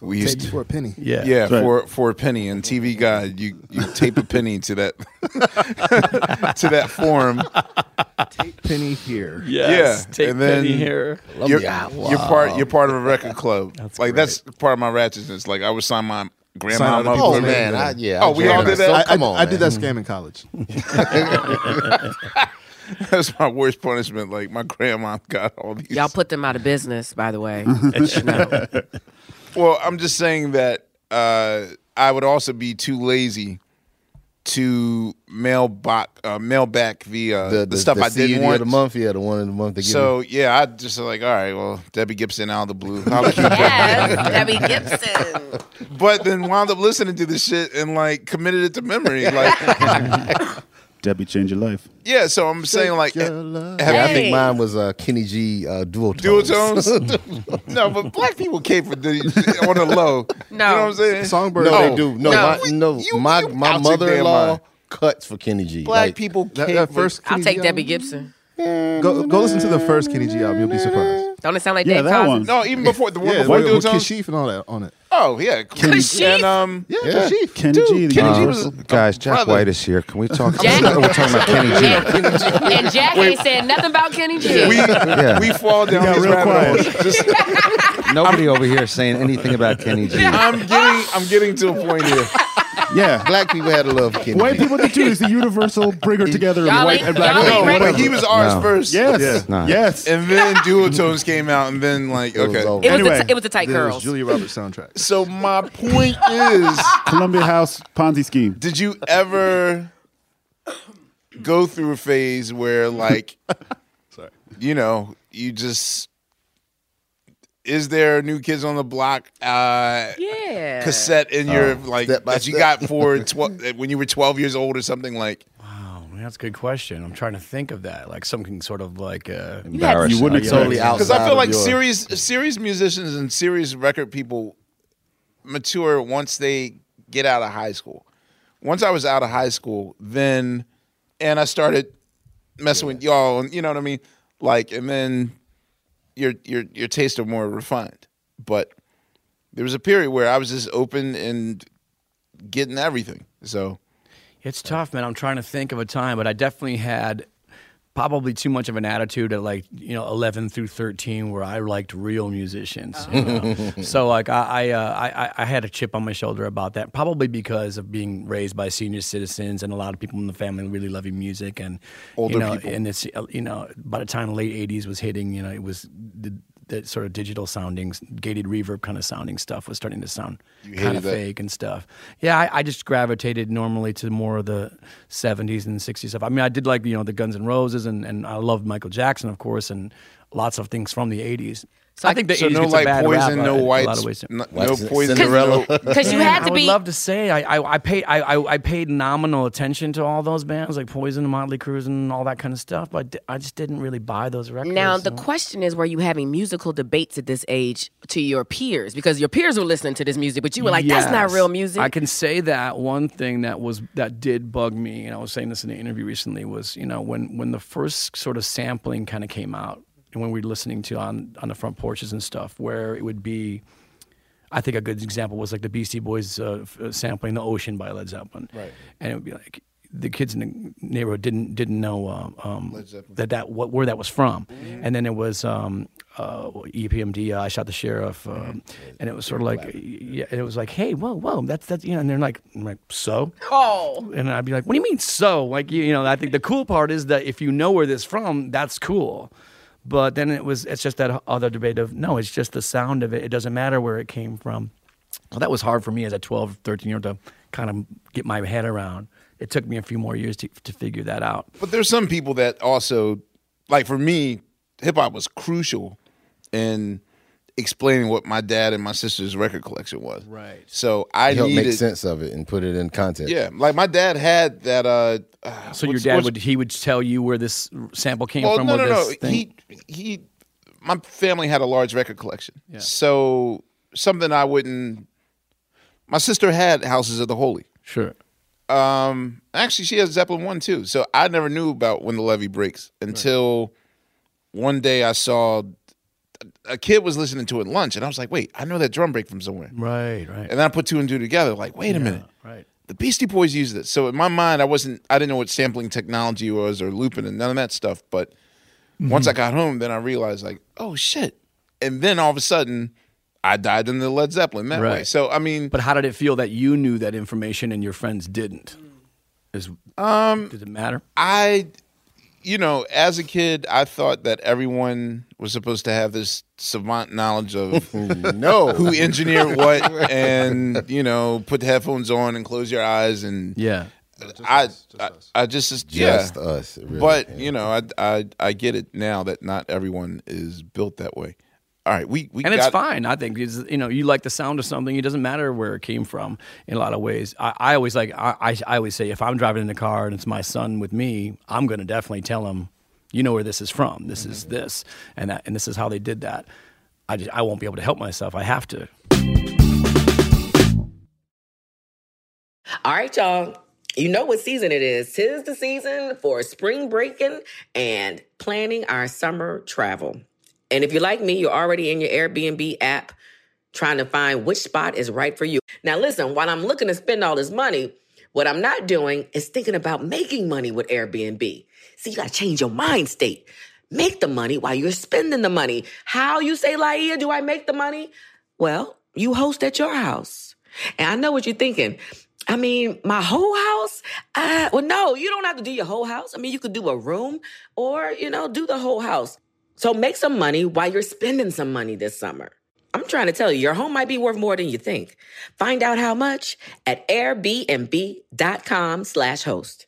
we used Tape to, for a penny. Yeah. yeah, right. for for a penny. And TV Guide, you you tape a penny to that [laughs] to that form. Tape penny here. Yes, yeah, tape and then penny here. You're, Yeah, you're part. You're part of a record club. [laughs] That's like that's part of my ratchetness. Like I would sign my grandma Sign up. other for people's it. names. Oh, man, I- yeah, Oh, I we all did that. that. So come on, I did that scam in college. [laughs] That's my worst punishment. Like my grandma got all these. Y'all put them out of business, by the way. No. Well, I'm just saying that uh, I would also be too lazy to mail back uh, mail back the uh, the, the, stuff I didn't want. the month, yeah, the one of the month. They So you. yeah, I just like all right. Well, Debbie Gibson out of the blue. I'll yes, Debbie Gibson. but then wound up listening to this shit and like committed it to memory. Like, [laughs] Debbie changed your life. yeah. So I'm saying like, have Yeah, I think mine was uh, Kenny G uh, dual dual [laughs] tones. tones. [laughs] no, but black people came for the [laughs] on the low. No. you know what I'm saying? Songbird. no, they do. No, No. my, no, You- my you my out your damn mother-in-law cuts for Kenny G. Black Like, people That, can't. that first I'll take G Debbie? Gibson. Go, go listen to the first Kenny G album. You'll be surprised. Don't it sound like Yeah, Dave that Cosby? one. No, even before the one Yeah, before with, Dual with Tones. Kashif and all that on it. Oh yeah, Kashif? and um, Yeah, Yeah. Kashif. Kenny Dude, G, Kenny G universal. was- Guys, Jack brother. White is here. Can we talk? Jack- We're talking about Kenny G. And, [laughs] and Jack ain't said nothing about Kenny G. we Yeah. we fall down got this real rabbit quiet. Just, [laughs] Nobody over here saying anything about Kenny G. I'm getting I'm getting to a point here. Yeah. Black people had a love Kenny White people do too. Is the universal bringer together of Y'all white ain't- and black. y'all people, No, but he was ours No. first. Yes. No. Yes. And then Duotones came out, and then like It was okay. over. It was, Anyway. the, t- it was the tight Then it was curls. Julia Roberts soundtrack. So my point is, [laughs] Columbia House Ponzi scheme. did you ever go through a phase where like, [laughs] Sorry. you know, you just is there new kids on the block uh yeah. cassette in your like Step you got for [laughs] tw- when you were 12 years old or something like Oh, man, that's a good question. I'm trying to think of that, like something sort of like uh, Embarrassing. You wouldn't Totally out because I feel like your- serious serious musicians and serious record people mature once they get out of high school. Once I was out of high school, then and I started messing with y'all, and you know what I mean. Like, and then your your your tastes are more refined. But there was a period where I was just open and getting everything. So It's tough, man. I'm trying to think of a time, but I definitely had probably too much of an attitude at like you know 11 through 13 where I liked real musicians. you know? so like I I, uh, I I- had a chip on my shoulder about that, probably because of being raised by senior citizens and a lot of people in the family really loving music and Older you know, people. And it's you know by the time the late 80s was hitting, you know it was the, the sort of digital sounding, gated reverb kind of sounding stuff was starting to sound kind of that? fake and stuff. Yeah, I, I just gravitated normally to more of the 70s and 60s stuff. I mean, I did like, you know, the Guns N' Roses and, and I loved Michael Jackson, of course, and lots of things from the 80s. So I think the so 80s no gets like a bad poison, rap, no a white, lot of ways. no, White no poison. Cinderella. [laughs] no- Because you had to be. I would love to say I, I, I paid I, I, I paid nominal attention to all those bands like Poison, Motley Crue, and all that kind of stuff, but I just didn't really buy those records. Now the so. question is, were you having musical debates at this age to your peers? Because your peers were listening to this music, but you were like, "That's not real music." I can say that one thing that was that did bug me, and I was saying this in an interview recently, was you know when when the first sort of sampling kind of came out, and when we were listening to on on the front porches and stuff, where it would be. I think a good example was like the Beastie Boys uh, f- uh, sampling "The Ocean" by Led Zeppelin, right? And it would be like the kids in the neighborhood didn't didn't know um, um, that that what where that was from, and then it was um, uh, EPMD. Uh, I shot the sheriff, um, and it was sort of like yeah, and it was like, hey, whoa, whoa, that's that's you know, and they're like, I'm like so, oh, and I'd be like, what do you mean so? Like you, you know, I think the cool part is that if you know where this from, that's cool. But then it was it's just that other debate of no, it's just the sound of it. It doesn't matter where it came from. Well, that was hard for me as a 12, 13 year old to kind of get my head around. It took me a few more years to, to figure that out. But there's some people that also, like for me, hip hop was crucial in explaining what my dad and my sister's record collection was. Right. So I help needed, make sense of it and put it in context. yeah, like my dad had that. uh So your dad would he would tell you where this sample came Well, from? no, or no, no. thing? He he. My family had a large record collection, yeah. so something I wouldn't. My sister had Houses of the Holy. Sure. Um, actually, she has Zeppelin one too. So I never knew about when the levee breaks until one day I saw a kid was listening to it at lunch, and I was like, "Wait, I know that drum break from somewhere." Right, right. And then I put two and two together, like, "Wait a minute, right. the Beastie Boys used it." So in my mind, I wasn't, I didn't know what sampling technology was or looping and none of that stuff. But once I got home, then I realized, like, oh shit! And then all of a sudden, I dived into Led Zeppelin that way. Right. So I mean, But how did it feel that you knew that information and your friends didn't? Is um, does it matter? I, you know, as a kid, I thought that everyone was supposed to have this savant knowledge of [laughs] No. who engineered what, [laughs] and you know, put the headphones on and close your eyes, and Yeah. I, I, I just, yeah, Just us, really, but yeah. you know, I, I, I get it now that not everyone is built that way. All right, we, we and got it's fine. I think it's, you know you like the sound of something. It doesn't matter where it came from. In a lot of ways, I, I always like I, I I always say if I'm driving in the car and it's my son with me, I'm going to definitely tell him, you know where this is from. This is mm-hmm. this and that and this is how they did that. I just I won't be able to help myself. I have to. All right, y'all. You know what season it is. Tis the season for spring breaking and planning our summer travel. And if you're like me, you're already in your Airbnb app trying to find which spot is right for you. Now, listen, while I'm looking to spend all this money, what I'm not doing is thinking about making money with Airbnb. See, you gotta change your mind state. Make the money while you're spending the money. How you say, Laiya, do I make the money? Well, you host at your house. And I know what you're thinking. I mean, my whole house? Uh, well, no, you don't have to do your whole house. I mean, you could do a room or, you know, do the whole house. So make some money while you're spending some money this summer. I'm trying to tell you, your home might be worth more than you think. Find out how much at airbnb.com slash host.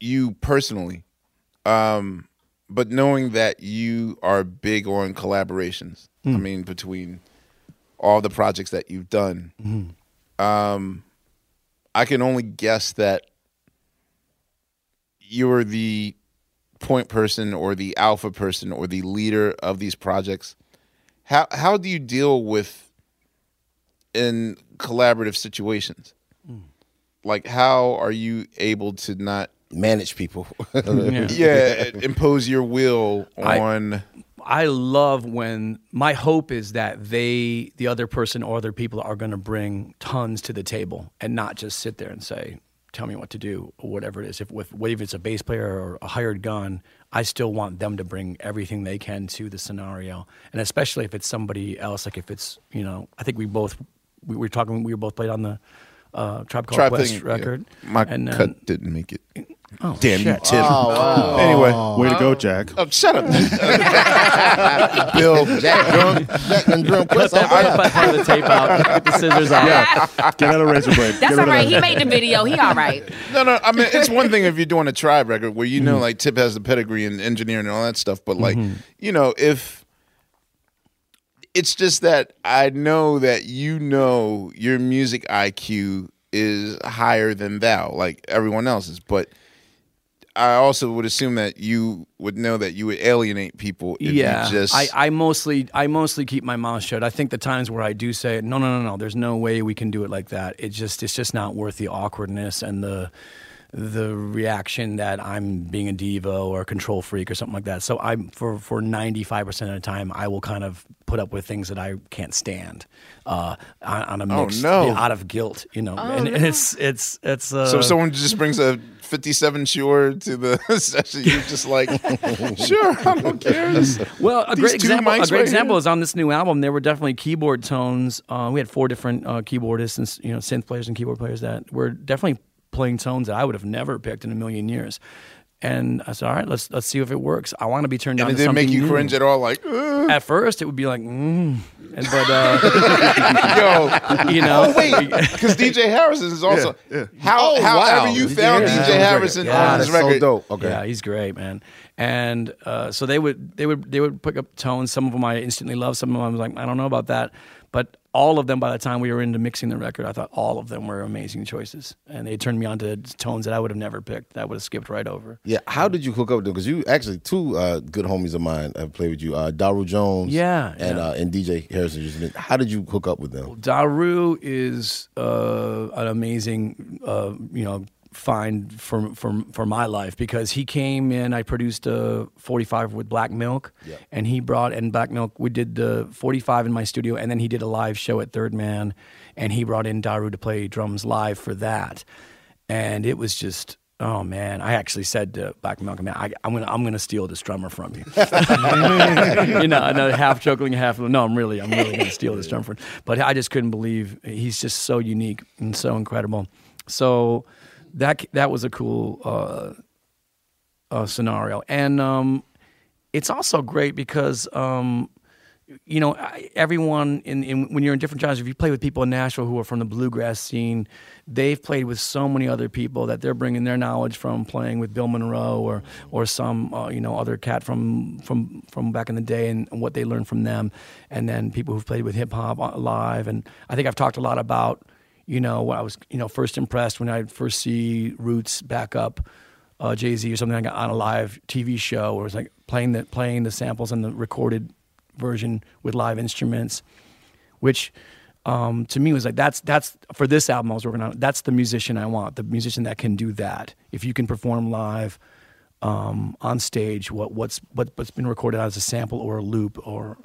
you personally, um, but knowing that you are big on collaborations. I Mm. mean, between all the projects that you've done, Mhm. um, I can only guess that you're the point person or the alpha person or the leader of these projects. How how do you deal with in collaborative situations? Like how are you able to not manage people? [laughs] yeah, impose your will on I love when my hope is that they, the other person or other people, are going to bring tons to the table and not just sit there and say, "Tell me what to do" or whatever it is. If with whether it's a bass player or a hired gun, I still want them to bring everything they can to the scenario, and especially if it's somebody else. Like if it's you know, I think we both we were talking. We were both played on the uh, Tribe Called Tribe Quest thing, yeah. record. My and then- cut didn't make it. Oh, Damn you, shit. Tim. Oh, wow. [laughs] Anyway, Way to go, Jack. Oh, shut up, [laughs] Bill. Jack drum, Jack done drum Cut Quest that off part, of the tape out. Get the scissors out. Yeah. Get out a razor blade. That's Get all rid of right. that. He made the video. He all right. No, no. I mean, it's one thing if you're doing a tribe record where you know, Mm-hmm. like, Tip has the pedigree and engineering and all that stuff. But, like, you know, if it's just that I know that you know your music IQ is higher than thou, like everyone else's. But I also would assume that you would know that you would alienate people if yeah, you just. I, I mostly I mostly keep my mouth shut. I think the times where I do say no, no, no, no, there's no way we can do it like that. It's just it's just not worth the awkwardness and the the reaction that I'm being a diva or a control freak or something like that. So I'm for for 95 percent of the time I will kind of put up with things that I can't stand uh, on, on a Oh, mix no. out of guilt, you know. Oh, and no. it's it's it's uh, so if someone just brings a 57 Sure to the [laughs] session, you're just like, [laughs] sure, I don't care. Well, a These great example. A great right example here. is on this new album. There were definitely keyboard tones. Uh, we had four different uh, keyboardists and you know synth players and keyboard players that were definitely playing tones that I would have never picked in a million years. And I said, all right, let's let's see if it works. I want to be turned And on it didn't make you new. cringe at all, like, "Ugh." At first, it would be like, mm. and, but uh, [laughs] yo, [laughs] you know, Oh, wait, because DJ Harrison is also Yeah, how Oh, however wow. you DJ found Harrison DJ Harrison record. on Yeah, his that's so record. dope. Okay. Yeah, he's great, man. And uh, so they would they would they would pick up tones. Some of them I instantly love. Some of them I was like, I don't know about that. But all of them, by the time we were into mixing the record, I thought all of them were amazing choices, and they turned me on to tones that I would have never picked. That would have skipped right over. Yeah, how did you hook up with them? Because you actually two uh, good homies of mine have played with you, uh, Daru Jones, Yeah, and yeah. Uh, and DJ Harrison. How did you hook up with them? Daru is uh, an amazing, uh, you know, find for for for my life because he came in. I produced a 45 with Black Milk, and he brought in Black Milk. We did the 45 in my studio, and then he did a live show at Third Man, and he brought in Daru to play drums live for that, and it was just. Oh man! I actually said to Black Milk, "Man, I, I'm gonna, I'm gonna steal this drummer from you." [laughs] [laughs] you know, another half joking, half no. I'm really, I'm really gonna steal this drummer from. But I just couldn't believe he's just so unique and so incredible. So that that was a cool uh, uh, scenario, and um, it's also great because um, you know everyone in, in when you're in different genres. If you play with people in Nashville who are from the bluegrass scene, they've played with so many other people that they're bringing their knowledge from playing with Bill Monroe or or some uh, you know other cat from from from back in the day and, and what they learned from them, and then people who've played with hip hop uh, live. And I think I've talked a lot about you know I was you know first impressed when I first see Roots back up uh, Jay Z or something like on a live TV show, where it's like playing the playing the samples and the recorded version with live instruments, which um, to me was like that's that's for this album I was working on. That's the musician I want, the musician that can do that. If you can perform live um, on stage, what what's what, what's been recorded as a sample or a loop or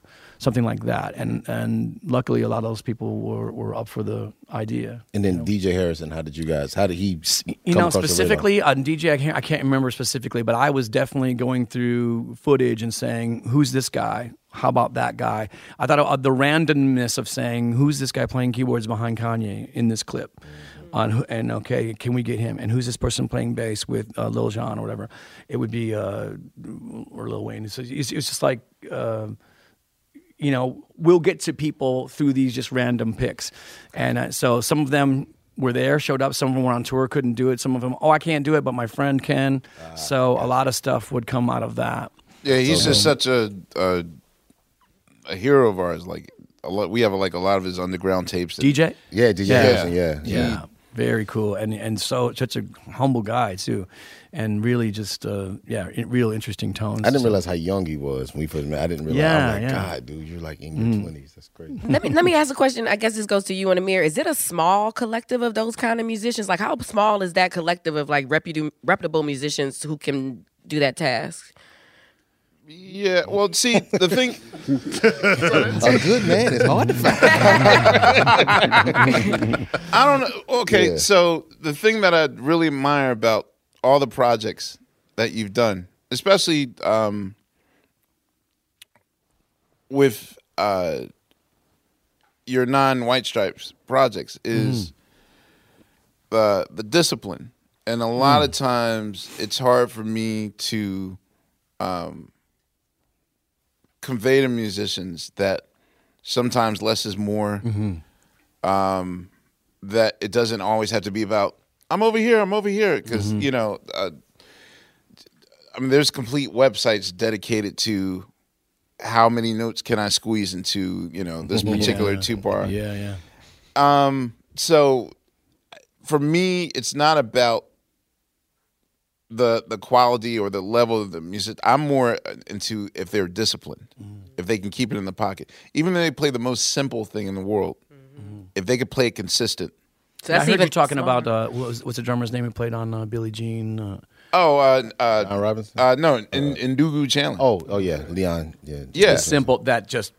something like that. And and luckily, a lot of those people were, were up for the idea. And then DJ Harrison, how did you guys? How did he? You come know, across your radar? specifically on DJ, I can't, I can't remember specifically, but I was definitely going through footage and saying, "Who's this guy? How about that guy?" I thought uh, the randomness of saying, "Who's this guy playing keyboards behind Kanye in this clip?" On and okay, can we get him? And who's this person playing bass with uh, Lil Jon or whatever? It would be uh, or Lil Wayne. So it's, it's just like. Uh, you know, we'll get to people through these just random picks. And uh, so some of them were there, showed up. Some of them were on tour, couldn't do it. Some of them, oh, I can't do it, but my friend can. so a lot of stuff would come out of that. Yeah, he's So- just such a, a a hero of ours. Like a lot, we have like a lot of his underground tapes. that- DJ? Yeah, DJ Harrison, yeah. Yeah. Very cool. And and so such a humble guy too. And really just uh, yeah, i- real interesting tones. I didn't So- realize how young he was when we first met. I didn't realize. Yeah, I'm like, yeah. God, dude, you're like in your Mm. twenties. That's crazy. let me let me ask a question. I guess this goes to you and Amir. Is it a small collective of those kind of musicians? Like, how small is that collective of like reputable reputable musicians who can do that task? Yeah, well, see, the thing. [laughs] a good man is hard to find. I don't know. Okay, Yeah. so the thing that I really admire about all the projects that you've done, especially um, with uh, your non-white stripes projects, is the the discipline. And a lot of times, it's hard for me to um, convey to musicians that sometimes less is more um, that it doesn't always have to be about I'm over here, I'm over here, because you know, uh, I mean, there's complete websites dedicated to how many notes can I squeeze into you know this [laughs] particular Yeah. two bar. Yeah, yeah. Um, so for me, it's not about the the quality or the level of the music. I'm more into if they're disciplined, if they can keep it in the pocket, even though they play the most simple thing in the world. If they could play it consistent. So I that's heard even you talking smaller. about uh, what was, what's the drummer's name who played on uh, Billie Jean? Uh, Oh, uh, uh, John Robinson. uh, no, in in Ndugu Chancler. Oh, oh yeah, Leon. Yeah, Yeah. the simple that just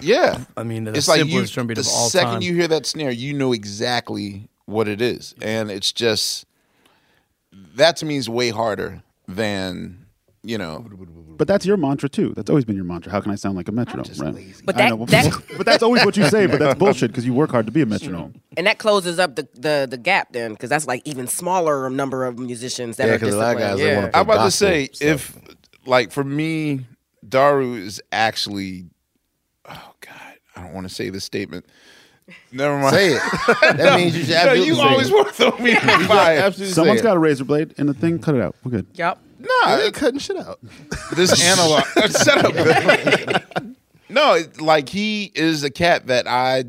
Yeah, I mean the it's like you. simplest drum beat The of all second time. you hear that snare, you know exactly what it is, and it's just that to me is way harder than you know. But that's your mantra too. That's always been your mantra. How can I sound like a metronome? Right? But that- know, that- [laughs] but that's always what you say. But that's bullshit because you work hard to be a metronome. [laughs] and that closes up the the, the gap then, because that's like even smaller number of musicians that Yeah, are 'cause a lot of guys, yeah. wanna I'm about to say stuff. if like for me, Daru is actually. Oh God, I don't want to say this statement. Never mind. Say it. That means you should No, absolutely you say always it. want to throw me in the You fire. absolutely Someone's say got a razor blade and the thing. Cut it out. We're good. Yep. Nah, They're cutting shit out. this analog. [laughs] Shut up. No, it, like he is a cat that I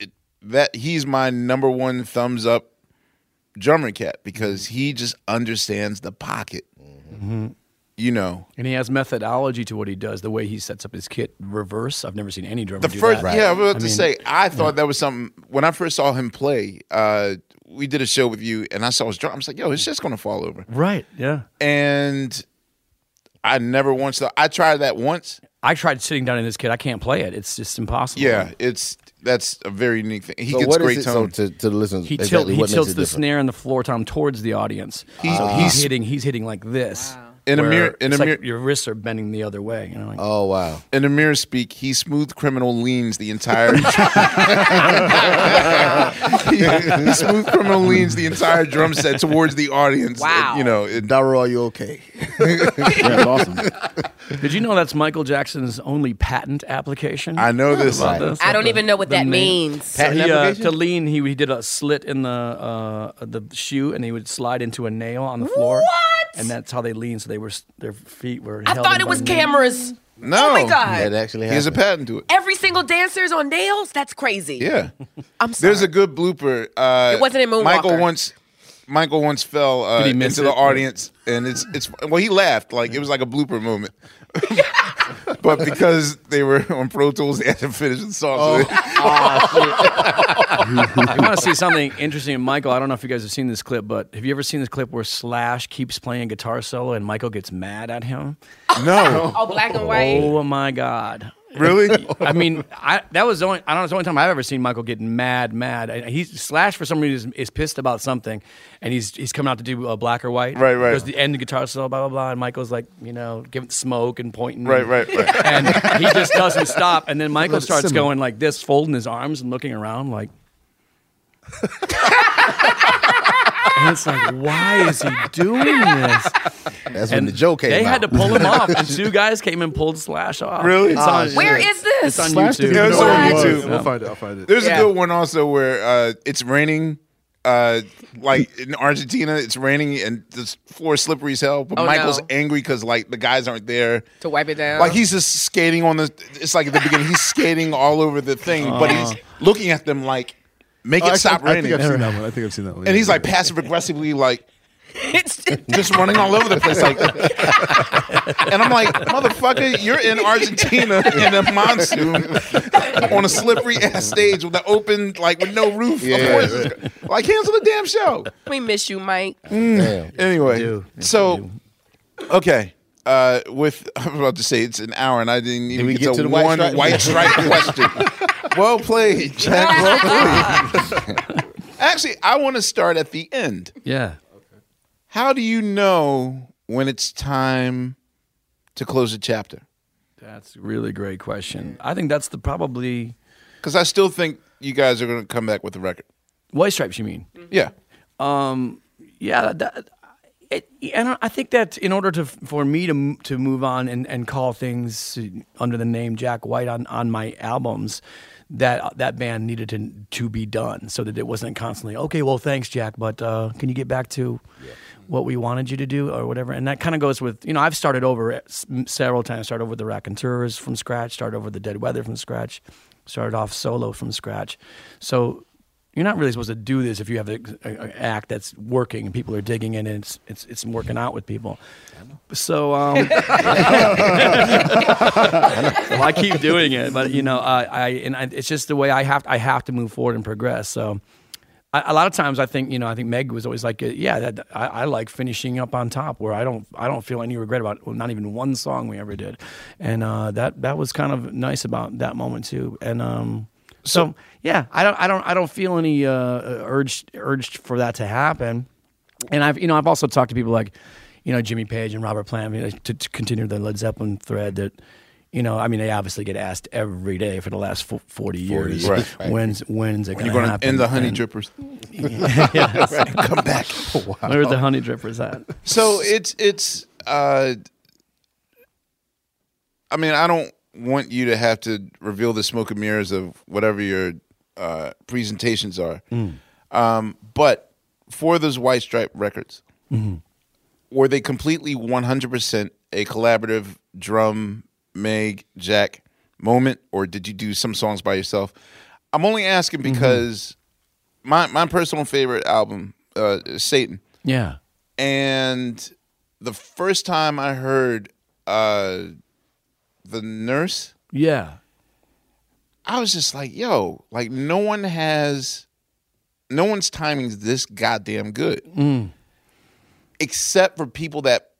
it, that he's my number one thumbs up drummer cat because he just understands the pocket. Mm-hmm. Mm-hmm. You know, And he has methodology to what he does. The way he sets up his kit reverse. I've never seen any drummer the do first that. yeah, I was about to mean, say I thought that was something when I first saw him play. Uh, we did a show with you, and I saw his drum. I was like, "Yo, it's just gonna fall over." Right. Yeah. And I never once thought I tried that once. I tried sitting down in this kit. I can't play it. It's just impossible. Yeah, it's that's a very unique thing. He So gets what is great it- so tone to, to the listeners? He, exactly tilt, he makes tilts it the different? snare and the floor tom towards the audience. He- so he's- he's hitting. He's hitting like this. In a mirror- in it's a like mirror- your wrists are bending the other way. You know, like, Oh wow! In a mirror speak, he smooth criminal leans the entire. he, [laughs] [laughs] he smooth criminal leans the entire drum set towards the audience. Wow. you know, it, Dara, are you okay? [laughs] That's awesome. Did you know that's Michael Jackson's only patent application? I know this. About this? I don't The- even know what that name- means. So Patent he, uh, application? to lean, he, he did a slit in the uh, the shoe, and he would slide into a nail on the floor. What? And that's how they lean. So they were their feet were. I held thought in it was nails. cameras. No, Oh my God. That actually he has a happened. patent to it. Every single dancer's on nails? That's crazy. Yeah, I'm sorry. there's a good blooper. Uh, It wasn't in Moonwalker. Michael once. Michael once fell uh, Did he miss into the it? audience, and it's it's well, he laughed like it was like a blooper moment. [laughs] [laughs] but because they were on Pro Tools, they had to finish the song. so you want to see something interesting, Michael? I don't know if you guys have seen this clip, but have you ever seen this clip where Slash keeps playing guitar solo and Michael gets mad at him? no, Oh, black and white. Oh my god! Really? [laughs] I mean, I, that was the only I don't know. It's the only time I've ever seen Michael get mad, mad. I- He's Slash for some reason is, is pissed about something, and he's he's coming out to do uh, black or white. Right, right. Because the end of the guitar solo, blah blah blah, and Michael's like, you know, giving smoke and pointing. Right, right, right. [laughs] And he just doesn't stop, and then Michael starts simmer. going like this, folding his arms and looking around like. [laughs] and it's like, why is he doing this? That's when the joke came They out. had to pull him off, and [laughs] two guys came and pulled Slash off. Really? It's Ah, on, Where is this? It's on Slash YouTube. Yeah, even it's on what it was. YouTube. We'll find it. I'll find it. There's Yeah. a good one also where uh, it's raining. Uh, like in Argentina, it's raining and the floor is slippery as hell. But Oh, Michael's no. angry because like the guys aren't there. to wipe it down. Like he's just skating on the. It's like at the beginning, he's skating all over the thing, but he's looking at them like, make Oh, it actually, stop I raining. think I've seen that one. I think I've seen that one. and he's Yeah. like passive aggressively like [laughs] it's just running all over the place like and I'm like motherfucker you're in Argentina in a monsoon on a slippery ass stage with an open like with no roof Yeah, of course it's- like cancel the damn show we miss you, Mike. Damn. anyway so okay uh, with [laughs] I was about to say it's an hour and I didn't even we get, get to, to the white one stripe? white stripe question. Well played, Jack. Well played. [laughs] [laughs] Actually, I want to start at the end. Yeah. How do you know when it's time to close a chapter? That's a really great question. I think that's the probably Because I still think you guys are going to come back with the record. White Stripes. You mean? Yeah. Um, yeah. That, it, and I think that in order to for me to to move on and, and call things under the name Jack White on, on my albums, that that band needed to to be done so that it wasn't constantly okay. Well, thanks, Jack, but uh, can you get back to what we wanted you to do or whatever? And that kind of goes with you know I've started over several times. Started over with the Raconteurs from scratch. Started over the Dead Weather from scratch. Started off solo from scratch. So you're not really supposed to do this if you have an act that's working and people are digging in and it's it's, it's working out with people. So um, [laughs] [laughs] well, I keep doing it, but you know, I, I and I, it's just the way I have I have to move forward and progress. So. I, a lot of times, I think you know. I think Meg was always like, "Yeah, that, I, I like finishing up on top, where I don't, I don't feel any regret about well, not even one song we ever did," and uh, that that was kind of nice about that moment too. And um, so, yeah, I don't, I don't, I don't feel any uh, urged urged for that to happen. And I've, you know, I've also talked to people like, you know, Jimmy Page and Robert Plant you know, to, to continue the Led Zeppelin thread. That, you know, I mean, they obviously get asked every day for the last fo- forty years, years, right. when's when's it When going you're to going happen? to end the honey And- drippers. [laughs] yes. Come back. [laughs] Where are the honey drippers at? So it's it's. Uh, I mean, I don't want you to have to reveal the smoke and mirrors of whatever your uh, presentations are, um, but for those White Stripe records, were they completely one hundred percent a collaborative drum, Meg, Jack, moment, or did you do some songs by yourself? I'm only asking Mm-hmm. because my my personal favorite album uh, is Satan, Yeah. and the first time I heard uh, the nurse, Yeah. I was just like, yo, like no one has, no one's timing is this goddamn good, Mm. except for people that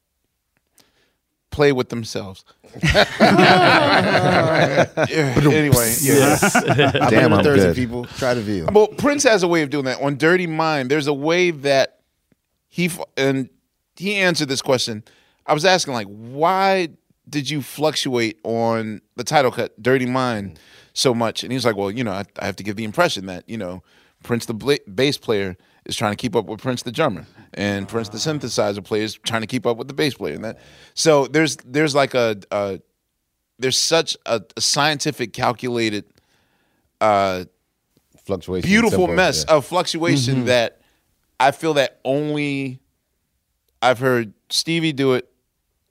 play with themselves. Yeah, [laughs] [laughs] anyway, yeah. [laughs] I've Damn, with I'm Thursday good. people. Try to view. Well, Prince has a way of doing that. On Dirty Mind, there's a way that he and he answered this question. I was asking like, why did you fluctuate on the title cut, Dirty Mind, so much? And he's like, well, you know, I, I have to give the impression that you know, Prince the bla- bass player is trying to keep up with Prince the drummer, and Prince the synthesizer player is trying to keep up with the bass player, and that. So there's there's like a, a there's such a, a scientific calculated uh Fluctuation. beautiful simple, mess yeah. of fluctuation Mm-hmm. that I feel that only I've heard Stevie do it.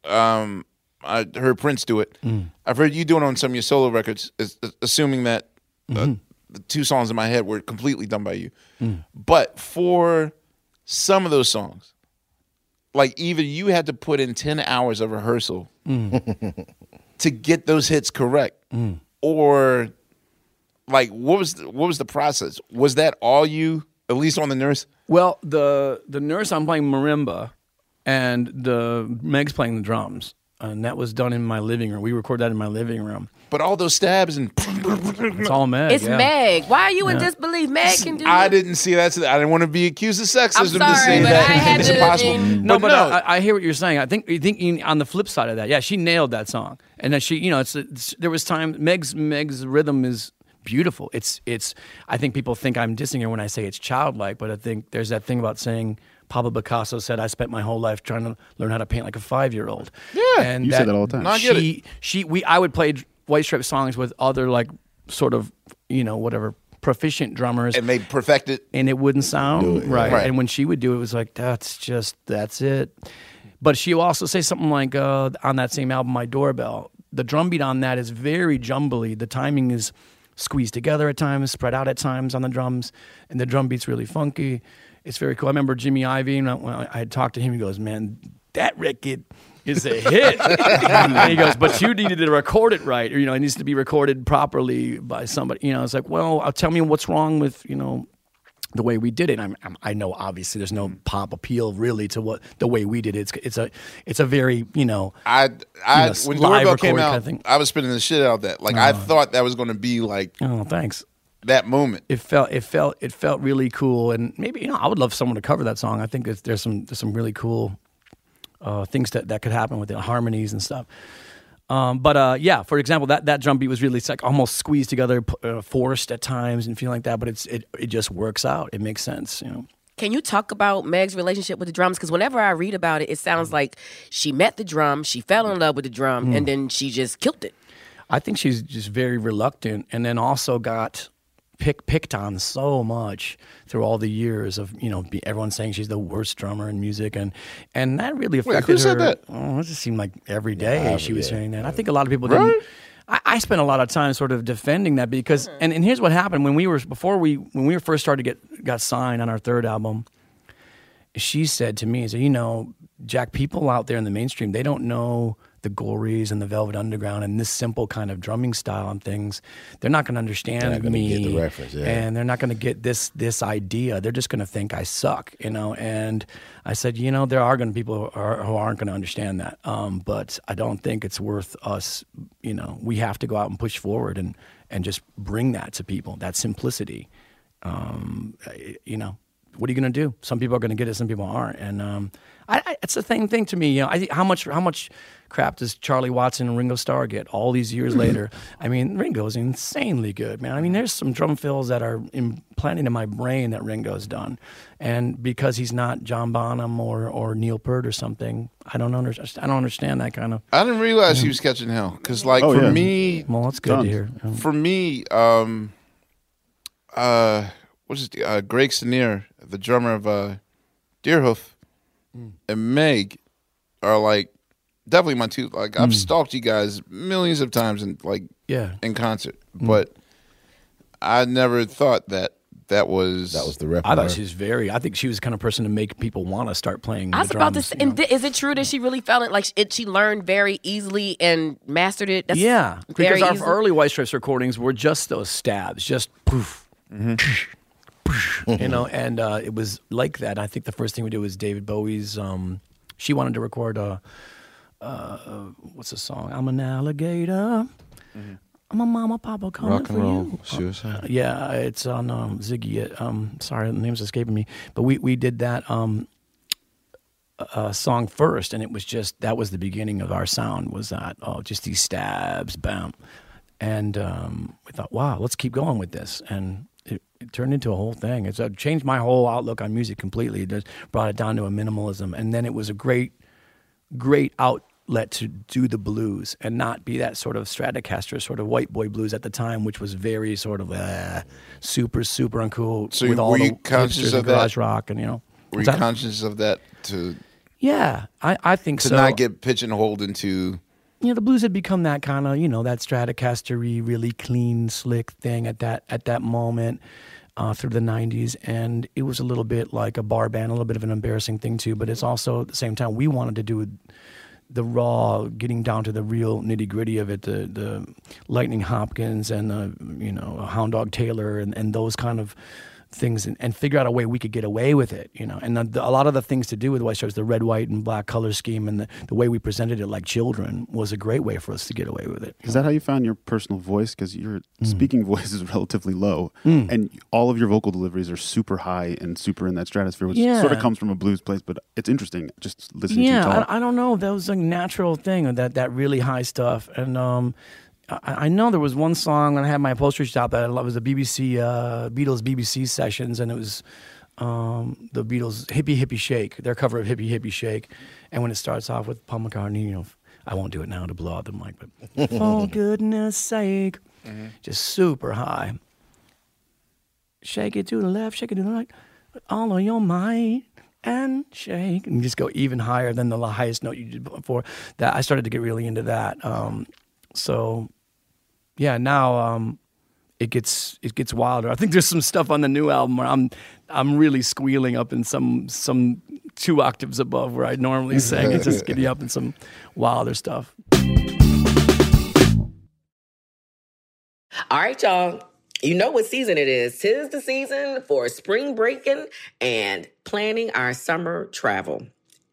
Um, I heard Prince do it. Mm. I've heard you do it on some of your solo records, assuming that uh, Mm-hmm. the two songs in my head were completely done by you. Mm. But for some of those songs, like either you had to put in 10 hours of rehearsal Mm. [laughs] to get those hits correct or like what was the, what was the process was that all you at least on the nurse Well, the the nurse I'm playing marimba, and the Meg's playing the drums, and that was done in my living room. We recorded that in my living room. but all those stabs and It's all Meg. It's yeah. Meg. Why are you in Yeah. disbelief? Meg can do i it. didn't see that i didn't want to be accused of sexism to sorry, say but that I had it's to- impossible No, but, I, I hear what you're saying. I think you think on the flip side of that, yeah, she nailed that song, and that she, you know, it's, it's there was time. Meg's Meg's rhythm is beautiful. It's it's. I think people think I'm dissing her when I say it's childlike, but I think there's that thing about saying. Pablo Picasso said, "I spent my whole life trying to learn how to paint like a five year old." Yeah. and You say that all the time. No, I she, she, we, I would play White Stripe songs with other like sort of, you know, whatever proficient drummers, and they perfected and it wouldn't sound right. Right. And when she would do it, it was like that's just that's it. But she will also say something like uh, on that same album, My Doorbell. The drum beat on that is very jumbly. The timing is squeezed together at times, spread out at times on the drums, and the drum beat's really funky. It's very cool. I remember Jimmy Ivy, and I- when I had talked to him, he goes, "Man, that record is a hit." [laughs] and he goes, "But you needed to record it right, or you know, it needs to be recorded properly by somebody." You know, it's like, well, I'll tell me what's wrong with you know the way we did it. I'm, I'm, I know obviously there's no mm-hmm. pop appeal really to what the way we did it. It's, it's a it's a very you know i i you know, when doorbell came out kind of i was spinning the shit out of that like i Oh. thought that was going to be like oh thanks that moment it felt it felt it felt really cool and maybe you know I would love someone to cover that song. I think there's, there's some there's some really cool uh, things that, that could happen with the harmonies and stuff. Um, but uh, yeah, for example, that, that drum beat was really like almost squeezed together, uh, forced at times, and feeling like that. But it's it, it just works out. It makes sense, you know. Can you talk about Meg's relationship with the drums? Because whenever I read about it, it sounds like she met the drum, she fell in love with the drum, Mm. and then she just killed it. I think she's just very reluctant, and then also got pick, picked on so much through all the years of you know be, everyone saying she's the worst drummer in music, and and that really Wait, affected who said her. that? Oh, it just seemed like every day Yeah, she was yeah, saying that. I think a lot of people Right? didn't. I, I spent a lot of time sort of defending that because, mm-hmm. and, and here's what happened when we were before we when we were first started to get got signed on our third album. She said to me, "So you know, Jack, people out there in the mainstream, they don't know the Gories and the Velvet Underground and this simple kind of drumming style and things. They're not going to understand They're not gonna me, the reference, yeah. and they're not going to get this this idea. They're just going to think I suck, you know." And I said, "You know, there are going to be people who, are, who aren't going to understand that, um, but I don't think it's worth us. You know, we have to go out and push forward and and just bring that to people. That simplicity." um, you know, what are you going to do? Some people are going to get it, some people aren't, and um, I, I, it's the same thing to me. You know, I, how much how much crap does Charlie Watson and Ringo Starr get all these years later? I mean, Ringo's insanely good, man. I mean, there's some drum fills that are implanted in my brain that Ringo's done, and because he's not John Bonham or or Neil Peart or something, I don't understand. I don't understand that kind of. I didn't realize he was catching hell because, like, Oh, for yeah. me, Well, that's good to hear. For me, um, uh, what's his, uh, Greg Kinnear, the drummer of uh, Deerhoof, and Meg are like definitely my two. Like, I've Mm. stalked you guys millions of times, and like Yeah. in concert, Mm. but I never thought that that was that was the rep. I thought she was very. I think she was the kind of person to make people want to start playing. I was the about to say, you know? and th- is it true that she really felt it like it? She learned very easily and mastered it. That's yeah, because our easy. early White Stripes recordings were just those stabs, just poof, you know, and uh, it was like that. I think the first thing we did was David Bowie's. Um, she wanted to record a, uh, what's the song? I'm an alligator. I'm a mama, papa coming Rock and for roll you. suicide. Uh, yeah, it's on um, Ziggy. uh, Um, sorry, the name's escaping me. But we we did that um, uh, song first, and it was just that was the beginning of our sound. Was that oh, just these stabs, bam, and um, we thought, wow, let's keep going with this, and it, it turned into a whole thing. It's uh, changed my whole outlook on music completely. It just brought it down to a minimalism, and then it was a great, great outlet to do the blues and not be that sort of Stratocaster sort of white boy blues at the time, which was very sort of uh, super super uncool So with were all you the conscious of and that? garage rock and you know. Were you conscious of that to Yeah, I, I think to so. not get pigeonholed into you know, the blues had become that kind of, you know, that Stratocaster-y, really clean, slick thing at that at that moment uh, through the '90s, and it was a little bit like a bar band, a little bit of an embarrassing thing too. But it's also at the same time we wanted to do the raw, getting down to the real nitty gritty of it, the the Lightning Hopkins and the you know Hound Dog Taylor and, and those kind of things and, and figure out a way we could get away with it, you know. And the, the- a lot of the things to do with White Stripes, the red, white, and black color scheme, and the, the way we presented it like children was a great way for us to get away with it. Is that how you found your personal voice? Because your speaking [laughs] voice is relatively low, Mm. and all of your vocal deliveries are super high and super in that stratosphere, which Yeah. sort of comes from a blues place. But it's interesting just listening to you yeah, talk. I, I don't know. That was a natural thing that that really high stuff. And um, I, I know there was one song when I had my upholstery shop that I loved. It was the BBC uh, Beatles BBC sessions, and it was um, the Beatles Hippie Hippie Shake, their cover of Hippie Hippie Shake. And when it starts off with Paul McCartney, you know, I won't do it now to blow out the mic, but [laughs] for goodness sake, just super high. Shake it to the left, shake it to the right, with all of your might and shake, and just go even higher than the highest note you did before. That I started to get really into that. Um, so, yeah, now um, it gets it gets wilder. I think there's some stuff on the new album where I'm I'm really squealing up in some some two octaves above where I normally [laughs] sing. It's just getting up in some wilder stuff. All right, y'all. You know what season it is. Tis the season for spring breaking and planning our summer travel.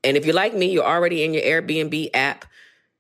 And if you're like me, you're already in your Airbnb app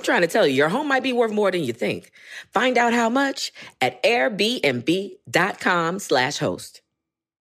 I'm trying to tell you, your home might be worth more than you think. Find out how much at airbnb.com slash host.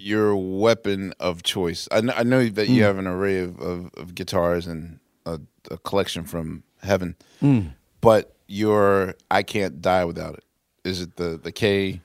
your weapon of choice? I know, I know that you Mm. have an array of, of, of guitars and a, a collection from heaven, Mm. but your I can't die without it. Is it the the K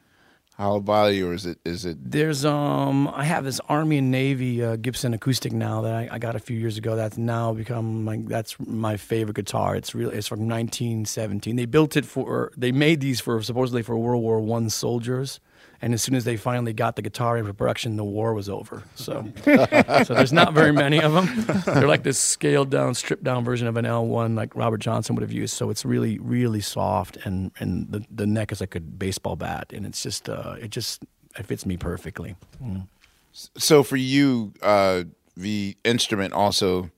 hollow body or is it is it There's um I have this Army and Navy uh, Gibson acoustic now that I, I got a few years ago. That's now become my that's my favorite guitar. It's really it's from 1917. They built it for they made these for supposedly for World War One soldiers. And as soon as they finally got the guitar into production, the war was over. So, [laughs] so there's not very many of them. They're like this scaled down, stripped down version of an L1, like Robert Johnson would have used. So it's really, really soft, and and the the neck is like a baseball bat, and it's just uh, it just it fits me perfectly. Mm. So for you, uh, the instrument also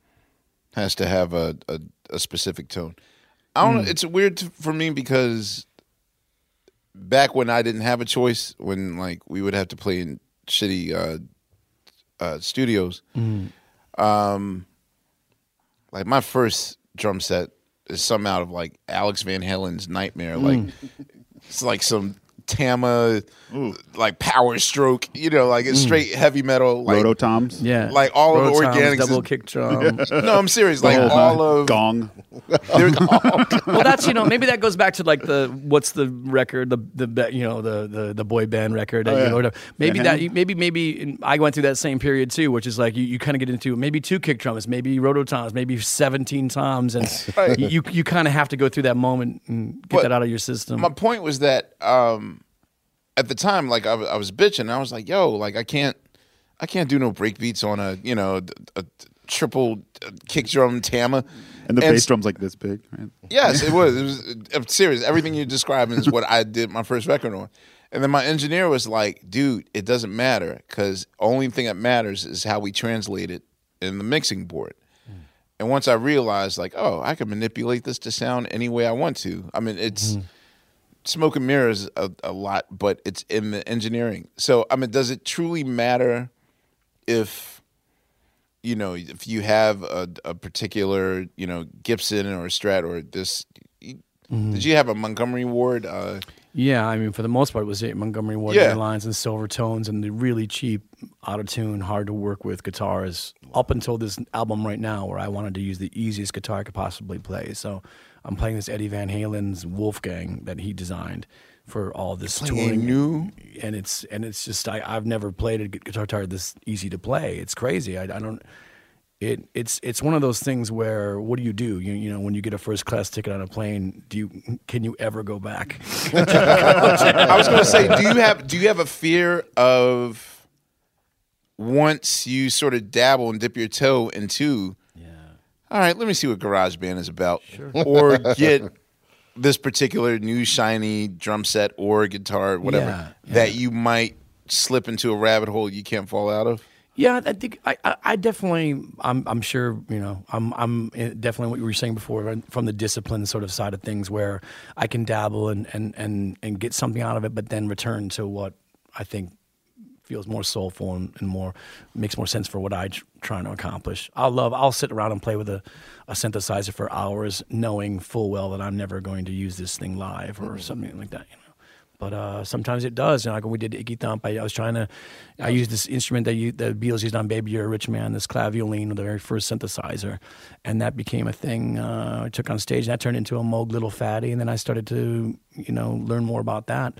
has to have a, a, a specific tone. I don't. Mm. It's weird to, for me because back when I didn't have a choice, when like we would have to play in shitty uh, uh, studios, Mm. um, like my first drum set is some out of like Alex Van Halen's Nightmare. Like Mm. it's like some Tama, like Power Stroke. You know, like it's Mm. straight heavy metal. Like Rototoms? Yeah. like all of the organics, double is- kick drum. [laughs] no, I'm serious. Like whole all of Gong. [laughs] [laughs] well, that's you know maybe that goes back to like the what's the record the the you know the the, the boy band record that Oh, you know, whatever. maybe Van that maybe maybe I went through that same period too, which is like you, you kind of get into maybe two kick drums, maybe rototoms, maybe seventeen toms, and Right. you you kind of have to go through that moment and get But that out of your system. My point was that um, at the time, like I was, I was bitching. I was like, "Yo, like I can't, I can't do no break beats on a you know a, a triple uh, kick drum Tama." And the bass drum's like this big, right? Yes, it was. [laughs] It was uh, I'm serious. Everything you're describing is what I did my first record on. And then my engineer was like, "Dude, it doesn't matter because only thing that matters is how we translate it in the mixing board." Mm. And once I realized, like, oh, I can manipulate this to sound any way I want to. I mean, it's mm-hmm. Smoke and mirrors a, a lot, but it's in the engineering. So, I mean, does it truly matter if you know if you have a, a particular you know Gibson or Strat or this? Did you have a Montgomery Ward? Uh, Yeah, I mean, for the most part, it was it Montgomery Ward Yeah. Airlines and Silver Tones and the really cheap, out of tune, hard to work with guitars. Up until this album right now, where I wanted to use the easiest guitar I could possibly play. So I'm playing this Eddie Van Halen's Wolfgang that he designed for all this You're playing touring. new? and it's and it's just I, I've never played a guitar guitar this easy to play. It's crazy. I, I don't. It it's it's one of those things where what do you do? You you know when you get a first class ticket on a plane, do you can you ever go back? [laughs] I was going to say, do you have do you have a fear of once you sort of dabble and dip your toe into, all right, let me see what GarageBand is about, [laughs] or get this particular new shiny drum set or guitar, whatever, Yeah, that you might slip into a rabbit hole you can't fall out of. Yeah, I think I, I, I definitely. I'm, I'm sure you know. I'm, I'm eh, definitely what you were saying before from the discipline sort of side of things, where I can dabble and, and, and, and get something out of it, but then return to what I think feels more soulful and, and more makes more sense for what I'm trying to accomplish. I'll love. I'll sit around and play with a, a synthesizer for hours, knowing full well that I'm never going to use this thing live or something like that. You know. But uh, sometimes it does. You know, like when we did Icky Thump, I, I was trying to, I used this instrument that you, the Beatles used on Baby You're a Rich Man, this clavioline, the very first synthesizer. And that became a thing uh, I took on stage. And that turned into a Moog Little Phatty. And then I started to, you know, learn more about that.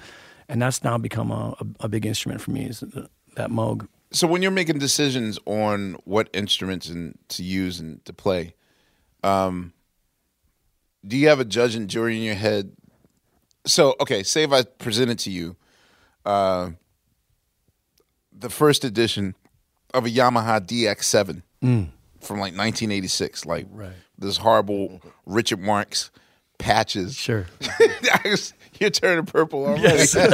And that's now become a, a, a big instrument for me, is the, that Moog. So when you're making decisions on what instruments and to use and to play, um, do you have a judge and jury in your head? So okay, say if I presented to you uh, the first edition of a Yamaha DX7 Mm. from like 1986, like Right. this horrible Richard Marx patches. Sure. [laughs] [laughs] You're turning purple already. Yes. [laughs]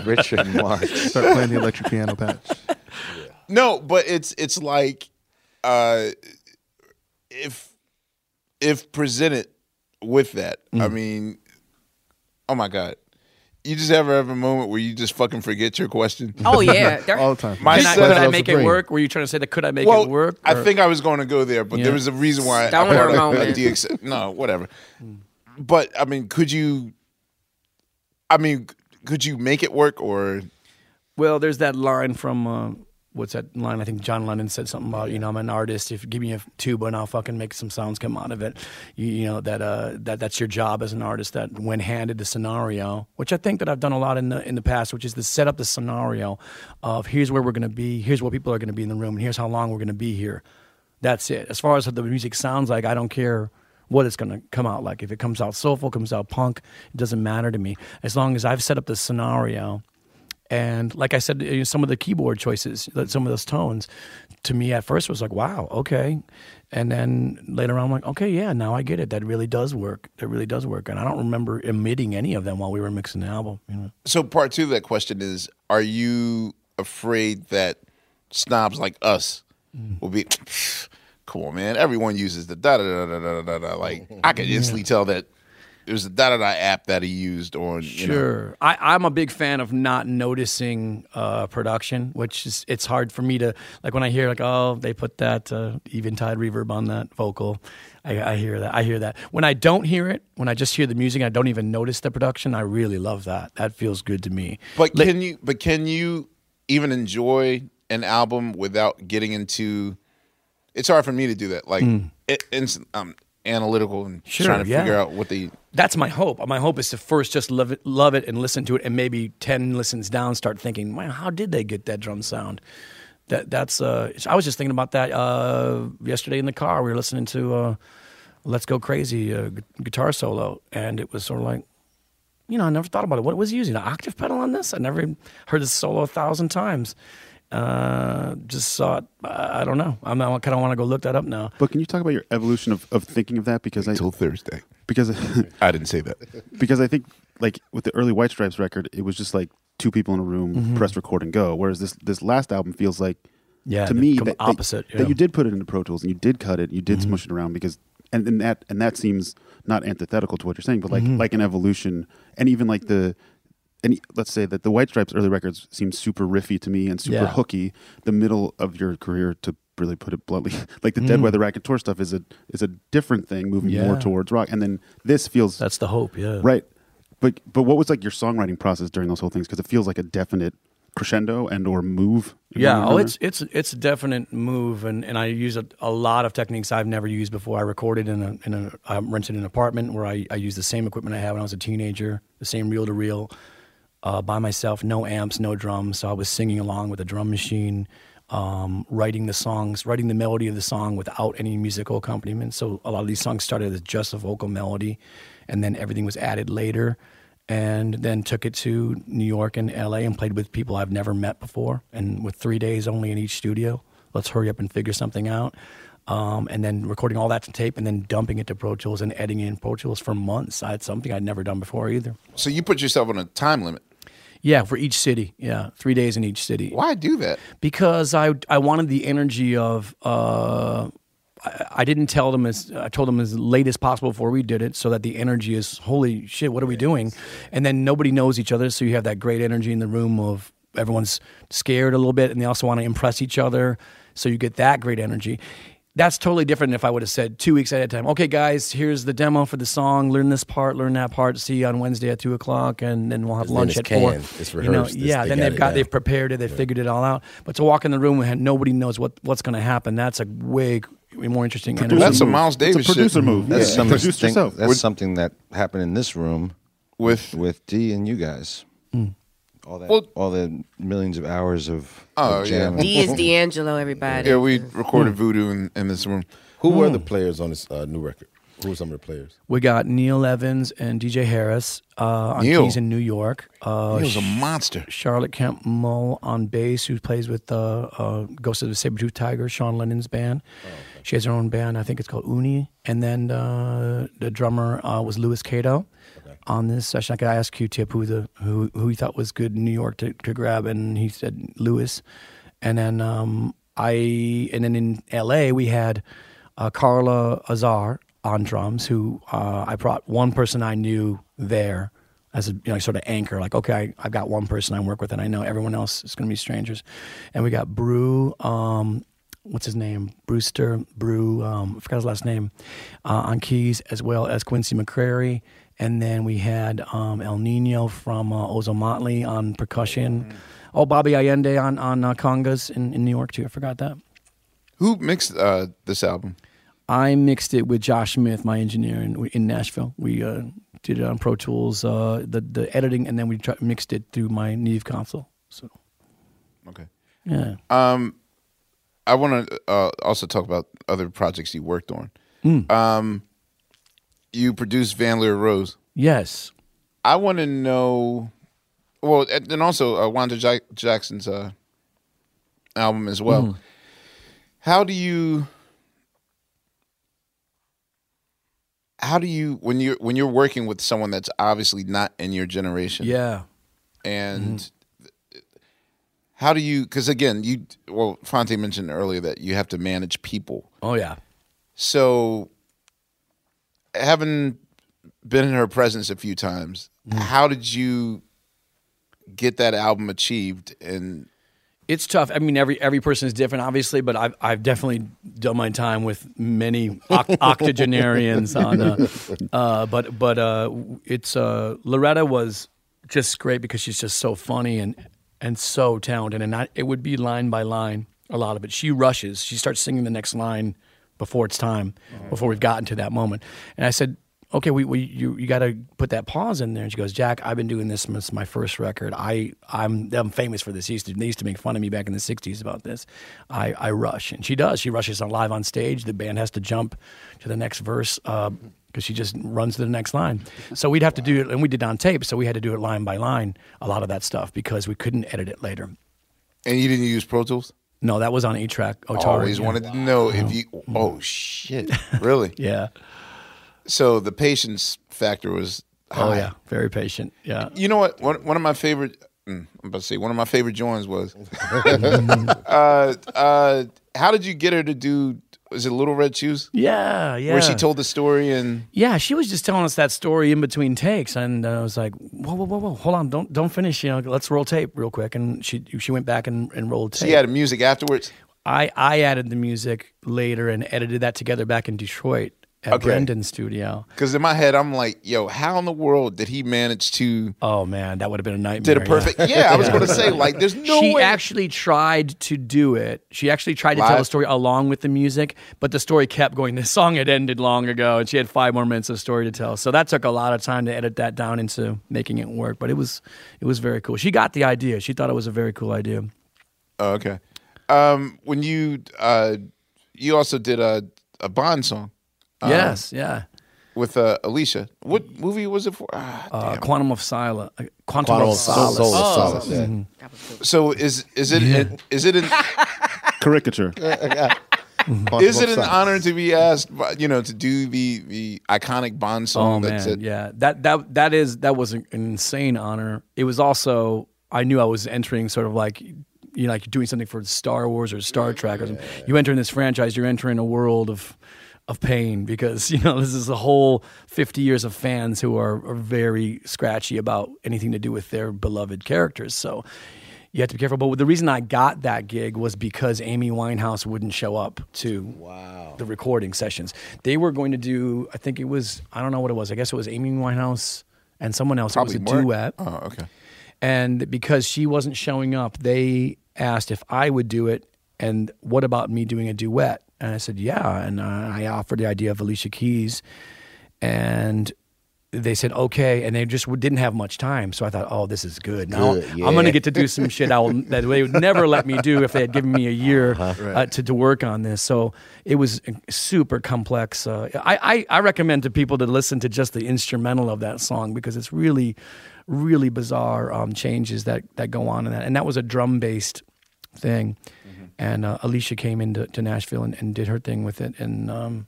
[laughs] Richard Marx. Start playing the electric piano patch. No, but it's it's like uh if if presented with that, I Mm. mean, oh my god. You just ever have a moment where you just fucking forget your question? Oh, yeah. There- All the time. My Can I, could I make it work? Were you trying to say that? Could I make well, it work? I Or- think I was going to go there, but Yeah. there was a reason why I Stoner brought up a moment. DX. No, whatever. But I mean, could you? I mean, could you make it work or Well, there's that line from uh, what's that line? I think John Lennon said something about you know I'm an artist. If give me a tube and I'll fucking make some sounds come out of it. You, you know that uh, that that's your job as an artist. That when handed the scenario, which I think that I've done a lot in the in the past, which is to set up the scenario of here's where we're to be, here's what people are to be in the room, and here's how long we're to be here. That's it. As far as what the music sounds like, I don't care what it's going to come out like. If it comes out soulful, comes out punk, it doesn't matter to me. As long as I've set up the scenario and like I said, eh, some of the keyboard choices, some of those tones, to me at first was like, wow, okay. And then later on, I'm like, okay, yeah, now I get it. That really does work. That really does work. And I don't remember emitting any of them while we were mixing the album. You know? So part two of that question is: Are you afraid that snobs like us mm. will be? [sniffs] Come on, man. Everyone uses the da da da da da da da. Like I could instantly tell that it was the da da da app that he used on. You know, Sure. I, I'm a big fan of not noticing uh, production, which is it's hard for me to like when I hear like oh they put that uh, eventide reverb on that vocal. I, I hear that. I hear that. When I don't hear it, when I just hear the music, I don't even notice the production. I really love that. That feels good to me. But can you? But can you even enjoy an album without getting into? It's hard for me to do that. Like, Mm. it, it's um, analytical and Sure, trying to yeah. figure out what the. That's my hope. My hope is to first just love it, love it, and listen to it, and maybe ten listens down, start thinking, "Man, how did they get that drum sound?" That that's. Uh, I was just thinking about that uh, yesterday in the car. We were listening to uh, "Let's Go Crazy" uh, gu- guitar solo, and it was sort of like, you know, I never thought about it. What was he using? An octave pedal on this? I never heard this solo a thousand times. Uh, just saw it. I I don't know. I'm, I kind of want to go look that up now. But can you talk about your evolution of, of thinking of that? Because I until Thursday. Because I [laughs] didn't say that. Because I think like with the early White Stripes record, it was just like two people in a room, Mhm. press record and go. Whereas this this last album feels like Yeah, to the me com- that, that- opposite, that, yeah. you did put it into Pro Tools and you did cut it, you did Mhm. smush it around because and, and that and that seems not antithetical to what you're saying, but like Mhm. like an evolution and even like the and let's say that the White Stripes early records seem super riffy to me and super Yeah. hooky. The middle of your career, to really put it bluntly, [laughs] like the mm. Dead Weather Raconteurs stuff is a is a different thing, moving more towards rock. And then this feels that's the hope, yeah. right. But but what was like your songwriting process during those whole things? Because it feels like a definite crescendo and or move. Yeah, oh, it's it's it's a definite move, and, and I use a, a lot of techniques I've never used before. I recorded in a in a I rented an apartment where I I used the same equipment I had when I was a teenager, the same reel to reel, uh, by myself, no amps, no drums. So I was singing along with a drum machine, um, writing the songs, writing the melody of the song without any musical accompaniment. So a lot of these songs started as just a vocal melody, and then everything was added later and then took it to New York and LA and played with people I've never met before. And with three days only in each studio, let's hurry up and figure something out. Um, and then recording all that to tape and then dumping it to Pro Tools and editing in Pro Tools for months. I had something I'd never done before either. So you put yourself on a time limit. Yeah, for each city. Yeah, three days in each city. Why do that? Because I I wanted the energy of. Uh, I, I didn't tell them as I told them as late as possible before we did it, so that the energy is holy shit. What are we doing? And then nobody knows each other, so you have that great energy in the room of everyone's scared a little bit, and they also want to impress each other, so you get that great energy. That's totally different than if I would have said two weeks ahead of time. Okay, guys, here's the demo for the song. Learn this part, learn that part. See you on Wednesday at two o'clock, and then we'll have lunch it's at four. canned. It's You know, rehearsed. It's- yeah. they then got they've it got down. they've prepared it. They've figured it all out. But to walk in the room and nobody knows what what's going to happen. That's a way more interesting. Producer energy. That's a move. Miles Davis It's a producer shit. move. That's, Yeah. some- Produce thing- yourself. that's With- something that happened in this room with with D and you guys. Mm. All that, Well- all the millions of hours of, Oh, of yeah. D is [laughs] D'Angelo, everybody. Yeah, we recorded Voodoo in, in this room. Hmm. Who were the players on this uh, new record? Who were some of the players? We got Neal Evans and DJ Harris uh, on Neal. keys in New York. Uh, Neal's a monster. Charlotte Kemp Muhl on bass, who plays with uh, uh, Ghost of the Sabertooth Tiger, Sean Lennon's band. She has her own band. I think it's called Uni. And then uh, the drummer uh, was Louis Cato on this session. I could ask Q-Tip who the who who he thought was good in New York to, to grab, and he said Louis. And then um, I and then in L.A. we had uh, Carla Azar on drums, who uh, I brought one person I knew there as a you know, sort of anchor. Like, okay, I, I've got one person I work with, and I know everyone else is going to be strangers. And we got Brew. Um, what's his name? Brewster Brew. Um, I forgot his last name. Uh, on keys, as well as Quincy McCrary and then we had um, El Nino from uh, Ozomatli on percussion. Oh, Bobby Allende on on uh, congas in, in New York too. I forgot that. Who mixed uh, this album? I mixed it with Josh Smith, my engineer in, in Nashville. We uh, did it on Pro Tools, uh, the the editing, and then we try, mixed it through my Neve console. So Okay. Yeah. Um, I want to uh, also talk about other projects you worked on. Mm. Um, you produced Van Lear Rose. Yes. I want to know. Well, and also uh, Wanda Jack- Jackson's uh, album as well. Mm. How do you? How do you when you're when you're working with someone that's obviously not in your generation? Yeah. and how do you? Because again, you well, Fonte mentioned earlier that you have to manage people. Oh yeah. So, having been in her presence a few times, how did you get that album achieved? And It's tough. I mean, every every person is different, obviously, but I've I've definitely done my time with many oct- [laughs] octogenarians on. Uh, uh, but but uh, it's uh, Loretta was just great because she's just so funny and and so talented, and I, it would be line by line a lot of it. She rushes. She starts singing the next line before it's time, before we've gotten to that moment. And I said, okay, we, we you you got to put that pause in there. And she goes, Jack, I've been doing this since my first record. I I'm I'm famous for this. They used to, they used to make fun of me back in the '60s about this. I I rush, and she does. She rushes on live on stage. The band has to jump to the next verse. Uh, because she just runs to the next line. So we'd have to do it, and we did on tape. So we had to do it line by line, a lot of that stuff, because we couldn't edit it later. and you didn't use Pro Tools. No, that was on eight track. Otari. Always yeah. wanted to know if you. Oh shit! Really? [laughs] yeah. So the patience factor was. Oh yeah, very patient. Yeah. You know what? One, one of my favorite. mm, I'm about to say one of my favorite joins was. [laughs] [laughs] uh, uh, how did you get her to do? Was it Little Red Shoes? Yeah, yeah. Where she told the story and Yeah, she was just telling us that story in between takes, and uh, I was like, "Whoa, whoa, whoa, whoa! Hold on, don't don't finish. You know, let's roll tape real quick." And she she went back and, and rolled tape. she added music afterwards. I I added the music later and edited that together back in Detroit at Okay. Brendan's studio. Because in my head, I'm like, yo, how in the world did he manage to? Oh man, that would have been a nightmare. Did a perfect. Yeah, I was going [laughs] to say like, there's no she way. actually tried to do it. She actually tried to tell Live? the story along with the music, but the story kept going. The song had ended long ago, and she had five more minutes of story to tell. So that took a lot of time to edit that down into making it work. But it was it was very cool. She got the idea. She thought it was a very cool idea. Oh, okay. Um, when you uh, you also did a a Bond song. Uh, yes, yeah. With uh, Alicia. What movie was it for? Ah, Uh. Quantum of Solace. Uh, Quantum, Quantum of of Solace. Sol- Solace, yeah. Mhm. So is is it is it an [laughs] Caricature. is it an honor to be asked, you know, to do the the iconic Bond song? Oh song? man, it. yeah. That that that is that was an insane honor. It was also I knew I was entering sort of like you know like doing something for Star Wars or Star Trek or something. You enter in this franchise, you're entering a world of of pain because [laughs] you know this is a whole 50 years of fans who are, are very scratchy about anything to do with their beloved characters. So you have to be careful. But the reason I got that gig was because Amy Winehouse wouldn't show up to the recording sessions. They were going to do, I think it was, I don't know what it was. I guess it was Amy Winehouse and someone else. Probably it was a Mark. duet. Oh, okay. And because she wasn't showing up, they asked if I would do it. And what about me doing a duet? And I said, yeah. And uh, I offered the idea of Alicia Keys. And they said okay, and they just didn't have much time. So I thought, oh, this is good. Now Good, I'm going to get to do some shit I will, that they would never let me do if they had given me a year Uh-huh. uh, to, to work on this. So it was super complex. Uh, I, I, I recommend to people to listen to just the instrumental of that song because it's really, really bizarre um, changes that, that go on in that. And that was a drum based thing. And uh, Alicia came into to Nashville and, and did her thing with it. And um,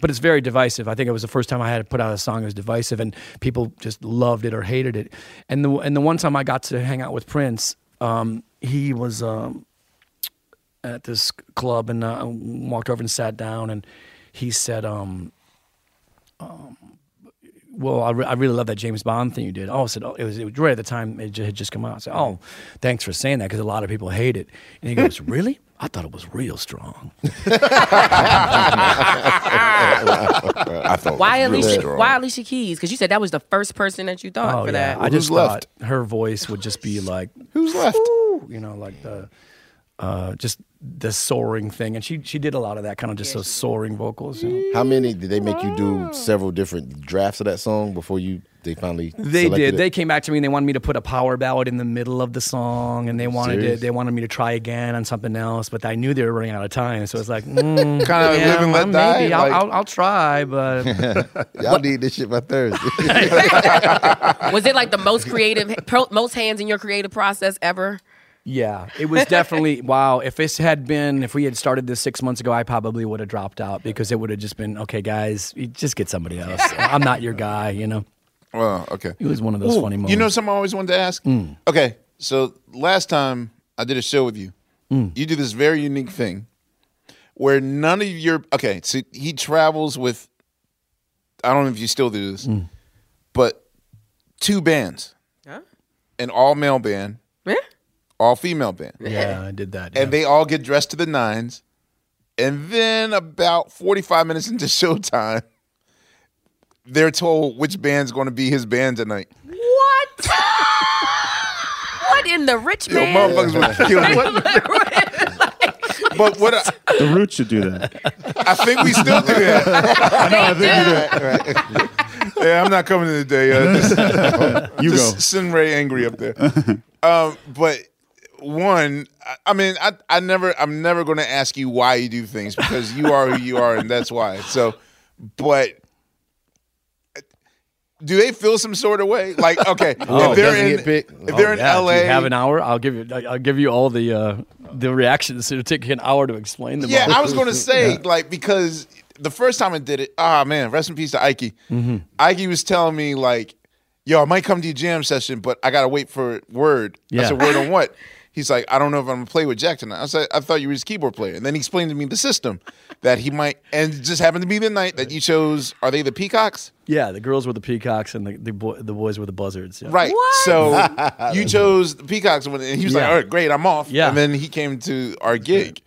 but it's very divisive. I think it was the first time I had to put out a song that was divisive, and people just loved it or hated it. And the and the one time I got to hang out with Prince, um, he was um, at this club and uh, walked over and sat down, and he said, um, um, "Well, I, re- I really love that James Bond thing you did." Oh, I said, "Oh, it was it was right at the time it ju- had just come out." I said, "Oh, thanks for saying that because a lot of people hate it." And he goes, [laughs] "Really?" I thought it was real strong. [laughs] I thought Why it was real Alicia? strong. Why Alicia Keys? Because you said that was the first person that you thought oh for yeah, that. I just left? thought her voice would just be like, Who's left? you know, like the, uh, just the soaring thing, and she she did a lot of that kind of just those soaring vocals. You know? How many did they make you do several different drafts of that song before you they finally They did. it? They came back to me and they wanted me to put a power ballad in the middle of the song, and they wanted Serious? it. They wanted me to try again on something else, but I knew they were running out of time, so it's like, [laughs] mm, Kinda yeah, live and let well, die, Maybe I'll, I'll, I'll try, but [laughs] Y'all need this shit by Thursday. [laughs] was it like the most creative, pro, most hands in your creative process ever? Yeah, it was definitely [laughs] wow. If this had been, if we had started this six months ago, I probably would have dropped out because it would have just been, okay, guys, just get somebody else. I'm not your guy, you know. Well, okay. It was one of those Ooh, funny moments. You know something I always wanted to ask? Mm. Okay, so last time I did a show with you, Mm. you do this very unique thing where none of your okay, so he travels with I don't know if you still do this, Mm. but two bands. An all male band, Yeah. All female band. Yeah, I did that. And they all get dressed to the nines. And then about 45 minutes into [laughs] showtime, they're told which band's going to be his band tonight. What? what in the rich Yo, motherfuckers would kill me. [laughs] [laughs] but what I, The Roots should do that. I think we still do that. I know. I think we do. that. yeah, I'm not coming in today. Uh, just, You just go. Send Ray angry up there. um, but one, I, mean, I, I never, I'm never going to ask you why you do things because you are who you are, and that's why. So, but. Do they feel some sort of way? Like, okay, [laughs] Oh, if they're in, if they're in yeah, LA, have an hour? I'll give you. I'll give you all the uh, the reactions. It'll take you an hour to explain them. Yeah, all. I was going [laughs] to say like because the first time I did it, ah man, rest in peace to Ike. Mm-hmm. Ike was telling me like, "Yo, I might come to your jam session, but I gotta wait for word." Yeah. said, "Word on what?" [laughs] He's like, "I don't know if I'm gonna play with Jack tonight." I said, "I thought you were his keyboard player," and then he explained to me the system that he might, and it just happened to be the night that you chose. Are they the Peacocks? Yeah, the girls were the peacocks and the the, boy, the boys were the buzzards. Yeah. Right. So [laughs] you chose the Peacocks, and he was like, "All right, great, I'm off." Yeah. And then he came to our gig,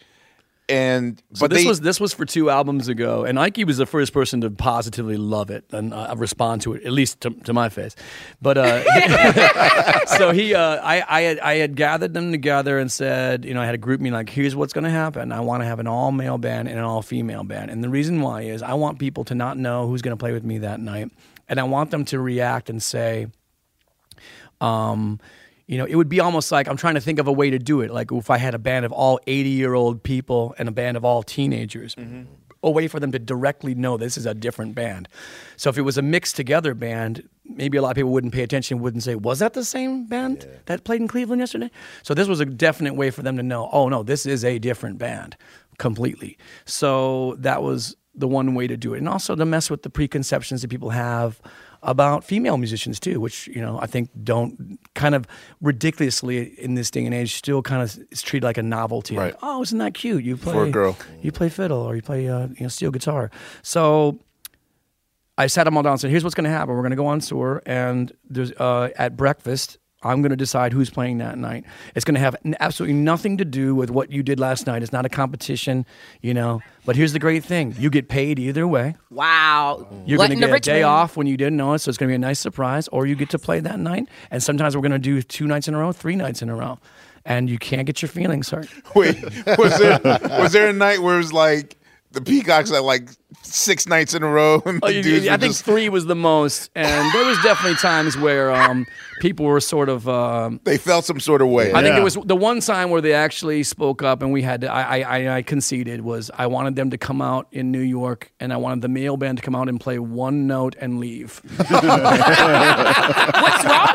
and So but this they, was this was for two albums ago, and Ike was the first person to positively love it and uh, respond to it, at least to, to my face. But uh, [laughs] so he, uh, I, I had, I had gathered them together and said, you know, I had a group meeting like, here's what's going to happen. I want to have an all male band and an all female band, and the reason why is I want people to not know who's going to play with me that night, and I want them to react and say. Um, you know, it would be almost like I'm trying to think of a way to do it. Like if I had a band of all 80 year old people and a band of all teenagers, mm-hmm. a way for them to directly know this is a different band. So if it was a mixed together band, maybe a lot of people wouldn't pay attention, wouldn't say, was that the same band that played in Cleveland yesterday? So this was a definite way for them to know, oh no, this is a different band completely. So that was the one way to do it. And also to mess with the preconceptions that people have about female musicians too, which you know I think don't kind of ridiculously in this day and age still kind of is treated like a novelty. Like, Right. oh, isn't that cute? You play For a girl. you play fiddle or you play uh, you know steel guitar. So I sat them all down and said, "Here's what's going to happen. We're going to go on tour, and there's uh, at breakfast." I'm going to decide who's playing that night. It's going to have absolutely nothing to do with what you did last night. It's not a competition, you know. But here's the great thing: you get paid either way. Wow. You're going to get a day man? off when you didn't know it, so it's going to be a nice surprise. Or you get to play that night, and sometimes we're going to do two nights in a row, three nights in a row, and you can't get your feelings hurt. [laughs] Wait, was there was there a night where it was like the Peacocks had like six nights in a row? And Oh, the you- I were think just- three was the most, and there was definitely times where um, people were sort of. Um, they felt some sort of way. I think it was the one time where they actually spoke up, and we had to. I, I, I- I conceded was I wanted them to come out in New York, and I wanted the male band to come out and play one note and leave. [laughs] [laughs] What's wrong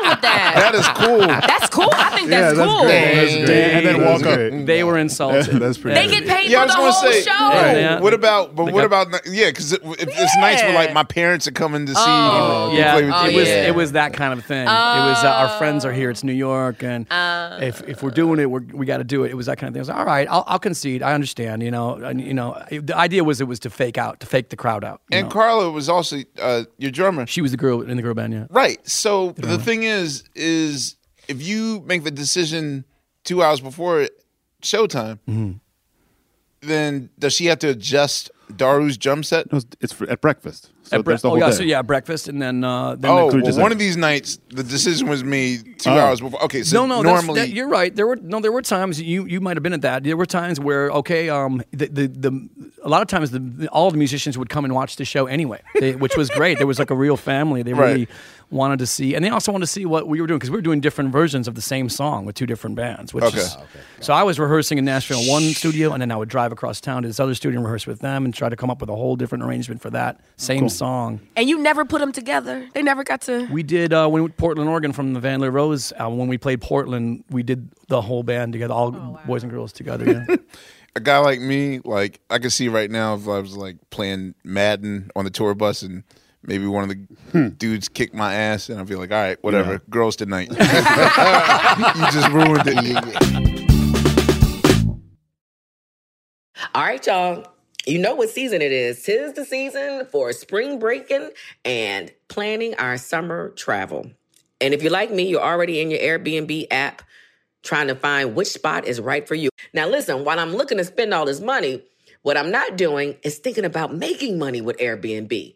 with that? That is cool. That's cool. I think that's, that's cool. great. That's great. And then walk up. They were insulted. [laughs] That's pretty. They get paid Yeah, I for was the gonna whole say. show. Yeah. What about? But They what got- about? Yeah, because it, it, it's nice for like my parents are coming to see. Oh. you, you yeah, play with Oh, it your was it was that kind of thing. It was uh, our friends are here. It's New York, and Uh. if if we're doing it, we're, we got to do it. It was that kind of thing. I was like, all right, I'll, I'll concede. I understand. You know, and, you know, the idea was it was to fake out, to fake the crowd out. And know. Carla was also uh, your drummer, she was the girl in the girl band. Yeah. right? So the thing is, is if you make the decision two hours before showtime, Mm-hmm. then does she have to adjust Daru's drum set? No, it's- it's for, at breakfast. So At bre- there's the oh whole yeah, day. so yeah, breakfast and then uh, then Oh, the- well, one of these nights the decision was made two Oh. hours before. Okay, so no, no, that's- normally that, you're right. There were no, there were times you you might have been at that. There were times where okay, um, the the, the a lot of times the, the all the musicians would come and watch the show anyway, they, which was great. There was like a real family. They Right. Really wanted to see, and they also wanted to see what we were doing because we were doing different versions of the same song with two different bands. Which Okay. is, so I was rehearsing in Nashville one studio, and then I would drive across town to this other studio and rehearse with them and try to come up with a whole different arrangement for that same Cool. song. And you never put them together. They never got to. We did uh, when we Portland, Oregon, from the Van Lear Rose album. When we played Portland, we did the whole band together, all boys and girls together. Yeah. [laughs] a guy like me, like I could see right now if I was like playing Madden on the tour bus and maybe one of the hmm. dudes kicked my ass and I'd be like, all right, whatever, Yeah. girls tonight. [laughs] you just ruined it. All right, y'all. You know what season it is. Tis the season for spring breaking and planning our summer travel. And if you're like me, you're already in your Airbnb app trying to find which spot is right for you. Now, listen, while I'm looking to spend all this money, what I'm not doing is thinking about making money with Airbnb.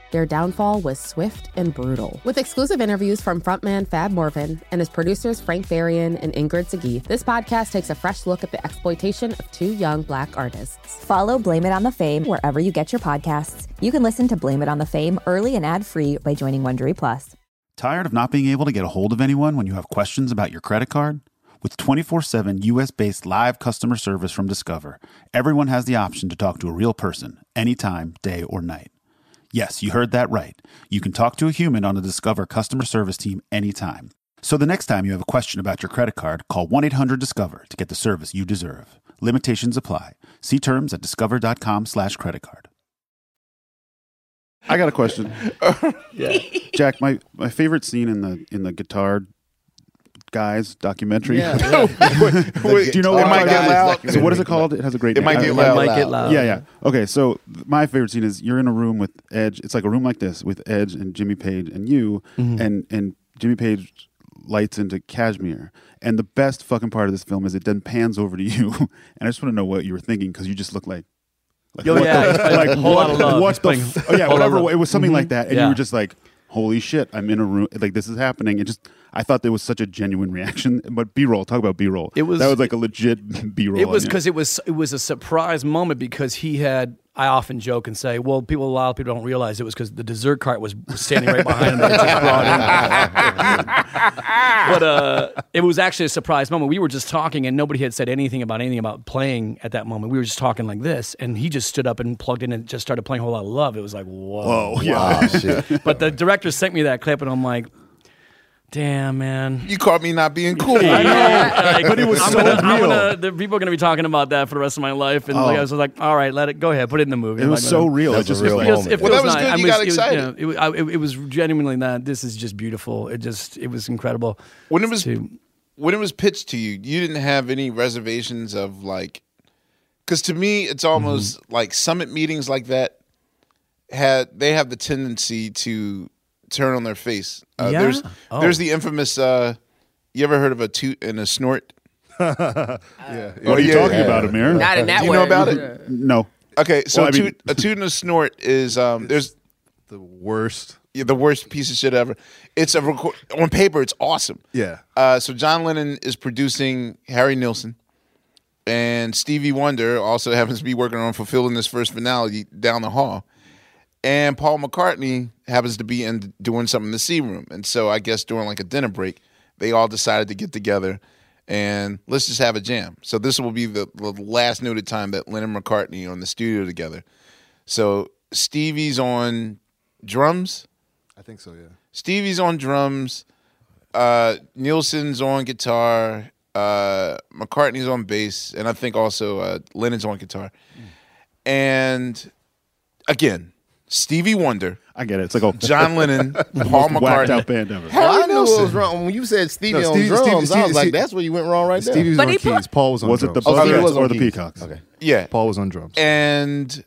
their downfall was swift and brutal. With exclusive interviews from frontman Fab Morvan and his producers Frank Farian and Ingrid Segieth, this podcast takes a fresh look at the exploitation of two young black artists. Follow Blame It on the Fame wherever you get your podcasts. You can listen to Blame It on the Fame early and ad free by joining Wondery Plus. Tired of not being able to get a hold of anyone when you have questions about your credit card? With 24 7 US based live customer service from Discover, everyone has the option to talk to a real person anytime, day or night. Yes, you heard that right. You can talk to a human on the Discover customer service team anytime. So the next time you have a question about your credit card, call 1 800 Discover to get the service you deserve. Limitations apply. See terms at discover.com slash credit card. I got a question. [laughs] yeah. Jack, my, my favorite scene in the in the guitar guys documentary. Yeah, [laughs] yeah. Wait, Wait, [laughs] do you know it what might I'm get loud. So what is it called? It has a great It name. might get loud. Might get loud. Yeah, yeah. Okay, so my favorite scene is you're in a room with Edge. It's like a room like this with Edge and Jimmy Page and you, Mhm. and and Jimmy Page lights into Kashmir. And the best fucking part of this film is it then pans over to you, [laughs] and I just want to know what you were thinking because you just look like. Like, what yeah, the- he's like whole what, lot of love. what the playing oh, yeah, whole lot of whatever. It was something Mhm. like that, and Yeah. you were just like, "Holy shit! I'm in a room. Like this is happening." It just, I thought there was such a genuine reaction. But B roll, talk about B roll. It was- that was like a legit [laughs] B roll. It was because it was it was a surprise moment because he had. I often joke and say, well, people a lot of people don't realize it was because the dessert cart was standing right behind him. It just brought in. [laughs] but uh, it was actually a surprise moment. We were just talking, and nobody had said anything about anything about playing at that moment. We were just talking like this, and he just stood up and plugged in and just started playing a whole lot of love. It was like, whoa, Whoa, yeah. Wow, shit. But the director sent me that clip, and I'm like, damn, man. You caught me not being cool. [laughs] I know, like, But it was I'm so gonna, real. gonna, the people are going to be talking about that for the rest of my life, and like, Oh. I was like, all right, let it go ahead, put it in the movie. It was Like, so real. It That's just a real was It feels, it Well, that was nice. good. I You mean, got it was- excited. you know, it, was- I- it, it was genuinely that. This is just beautiful. It just, it was incredible. When it was to- when it was pitched to you, you didn't have any reservations of like, because to me, it's almost Mm-hmm. like summit meetings like that had they have the tendency to turn on their face. Uh, Yeah? There's Oh. there's the infamous. Uh, you ever heard of a toot and a snort? [laughs] What are you yeah, talking yeah. about, Amir? Not in that Do you know about it? No. Okay, so Well, I a, mean- a toot and a snort is um, there's the worst. Yeah, the worst piece of shit ever. It's a record on paper. It's awesome. Yeah. Uh, so John Lennon is producing Harry Nilsson, and Stevie Wonder also happens to be working on Fulfillingness' First Finale down the hall. And Paul McCartney happens to be in doing something in the C room. And so I guess during like a dinner break, they all decided to get together and let's just have a jam. So this will be the, the last noted time that Lennon McCartney are in the studio together. So Stevie's on drums. I think so. Yeah. Stevie's on drums. Uh, Nilsson's on guitar. Uh, McCartney's on bass, and I think also uh, Lennon's on guitar. And again, Stevie Wonder. I get it. It's like a John [laughs] Lennon, Paul McCartney. out band ever. Harry Well, I knew what was wrong when you said Stevie No, on Stevie- drums. Stevie- I was like, that's where you went wrong right there. Stevie was But on keys. put- Paul was on drums. Was it drums. the Oh, Stevie was or the keys. Peacocks? Okay. Yeah, Paul was on drums. and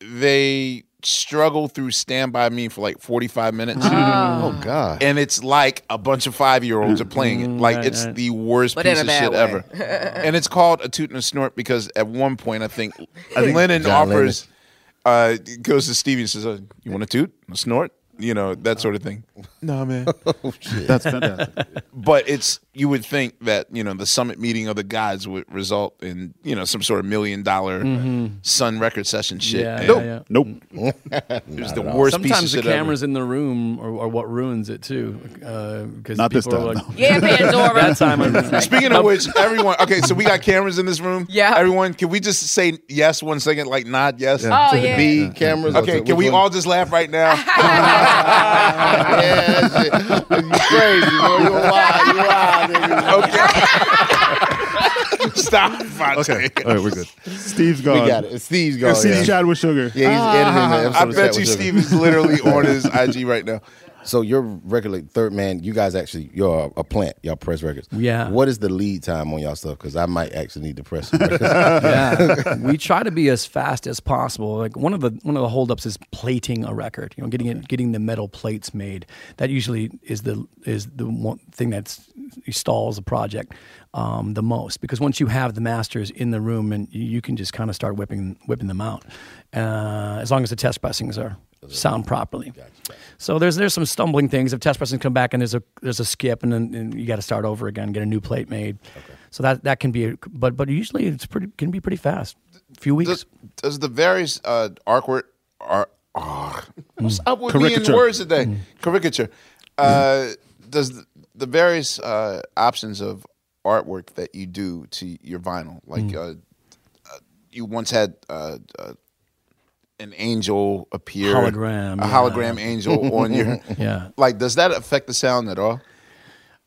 they struggle through Stand By Me for like 45 minutes. Ah. Mm. Oh God. And it's like a bunch of five year olds are playing it. Mm, like right, it's right. the worst But piece of shit way. ever. [laughs] and it's called a toot and a snort because at one point I think, Lennon John offers, uh, goes to Stevie and says, uh, "You want to toot, a snort?" You know that sort of thing. [laughs] No man. [laughs] Oh, That's fantastic. but it's you would think that you know the summit meeting of the gods would result in you know some sort of million dollar mm-hmm. Sun record session shit. Yeah, And yeah, yeah. Nope. Mm-hmm. [laughs] It was the worst piece of Sometimes the shit ever. cameras in the room are, are what ruins it too. Uh, because Not this people are time, like, though. Yeah, Pandora. that time. I- Speaking of which, everyone. Okay, so we got cameras in this room. Yeah. Everyone, can we just say yes one second, like nod yes? Oh, to the yeah. B cameras. Okay, can we one? all just laugh right now? Yeah, that shit. You crazy, boy. You wild. You wild, nigga. okay. Stop. Phonte. Okay. All right, we're good. Steve's gone. We got it. Steve's Go gone. see Yeah, Chat with Sugar. yeah he's editing the episode I bet you. Steve is literally on his [laughs] IG right now. So your like, third man, you guys actually, you're a, plant. Y'all press records. Yeah. What is the lead time on y'all stuff? Because I might actually need to press [laughs] yeah, [laughs] we try to be as fast as possible. Like one of the one of the holdups is plating a record. You know, getting it, getting the metal plates made. That usually is the is the one thing that stalls a project um, the most because once you have the masters in the room and you, you can just kind of start whipping whipping them out, uh, as long as the test pressings are sound properly. So there's there's some stumbling things. If test pressings come back and there's a there's a skip and then and you got to start over again, get a new plate made. So that that can be, but but usually it's pretty can be pretty fast. A few weeks. Does, does the various uh, artwork art? Oh, what's up with me Caricature. in words today? Caricature. Uh, does the, the various uh, options of artwork that you do to your vinyl, like uh, uh, you once had uh, uh, an angel appear, Hologram, a yeah. hologram angel on your, [laughs] Yeah. like, does that affect the sound at all?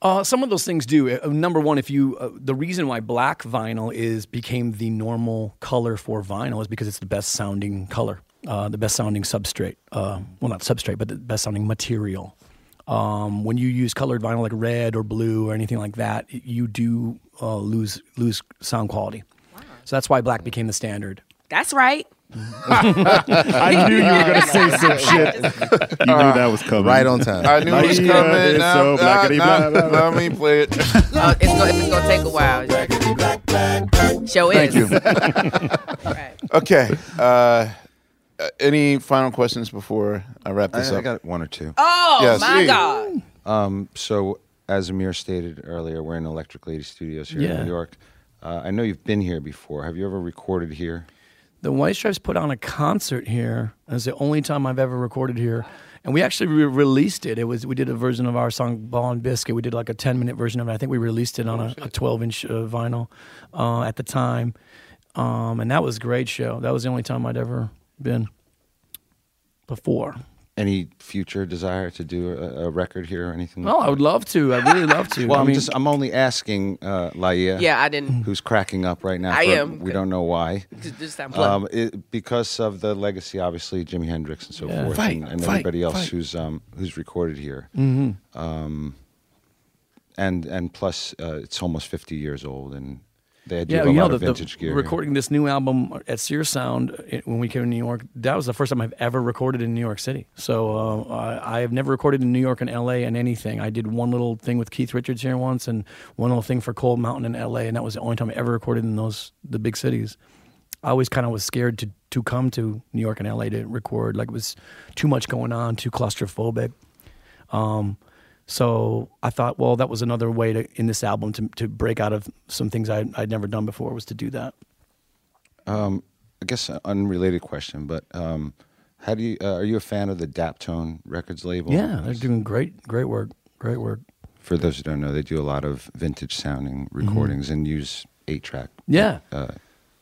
Uh, some of those things do. Uh, number one, if you uh, the reason why black vinyl is became the normal color for vinyl is because it's the best sounding color, uh, the best sounding substrate. Uh, well, not substrate, but the best sounding material. Um, when you use colored vinyl like red or blue or anything like that, you do uh, lose lose sound quality. So that's why black became the standard. That's right. I knew you were going to say some [laughs] shit. You knew that was coming. right on time. I knew it was coming. is so nah. Let me play it. Uh, it's gonna, it's gonna take a while. Show is. Thank you. [laughs] Right. Okay. Uh, uh, any final questions before I wrap I, this I up? got one or two. Oh Yes. my God. Um, so, as Amir stated earlier, we're in Electric Lady Studios here Yeah. in New York. Uh, I know you've been here before. Have you ever recorded here? The White Stripes put on a concert here. It's the only time I've ever recorded here, and we actually re- released it. It was we did a version of our song "Ball and Biscuit." We did like a ten minute version of it. I think we released it on a, a twelve inch uh, vinyl uh, at the time, um, and that was a great show. That was the only time I'd ever been before. Any future desire to do a, a record here or anything? Oh, I would love to. I really love to. [laughs] Well, I I'm mean, just I'm only asking uh, Laiya. Yeah, I didn't. Who's cracking up right now? I for- am. We don't know why. Just, just. Um, it, because of the legacy, obviously, Jimi Hendrix and so Yeah. forth, Fight, and, and fight, everybody else fight. who's um, who's recorded here. mhm. Um, and and plus, uh, it's almost 50 years old, and they do yeah, have a you know, lot the, of vintage the gear. here. recording this new album at Sear Sound uh, when we came to New York, that was the first time I've ever recorded in New York City. So uh, I, I have never recorded in New York and LA and anything. I did one little thing with Keith Richards here once, and one little thing for Cold Mountain in LA, and that was the only time I ever recorded in those the big cities. I always kind of was scared to to come to New York and LA to record. Like it was too much going on, too claustrophobic. Um, so I thought, well, that was another way to in this album to to break out of some things I, I'd never done before was to do that. Um, I guess an unrelated question, but um, how do you uh, are you a fan of the Daptone Records label? Yeah, they're doing great, great work, great work. For those who don't know, they do a lot of vintage sounding recordings and use eight track. Mm-hmm. Yeah. Uh, But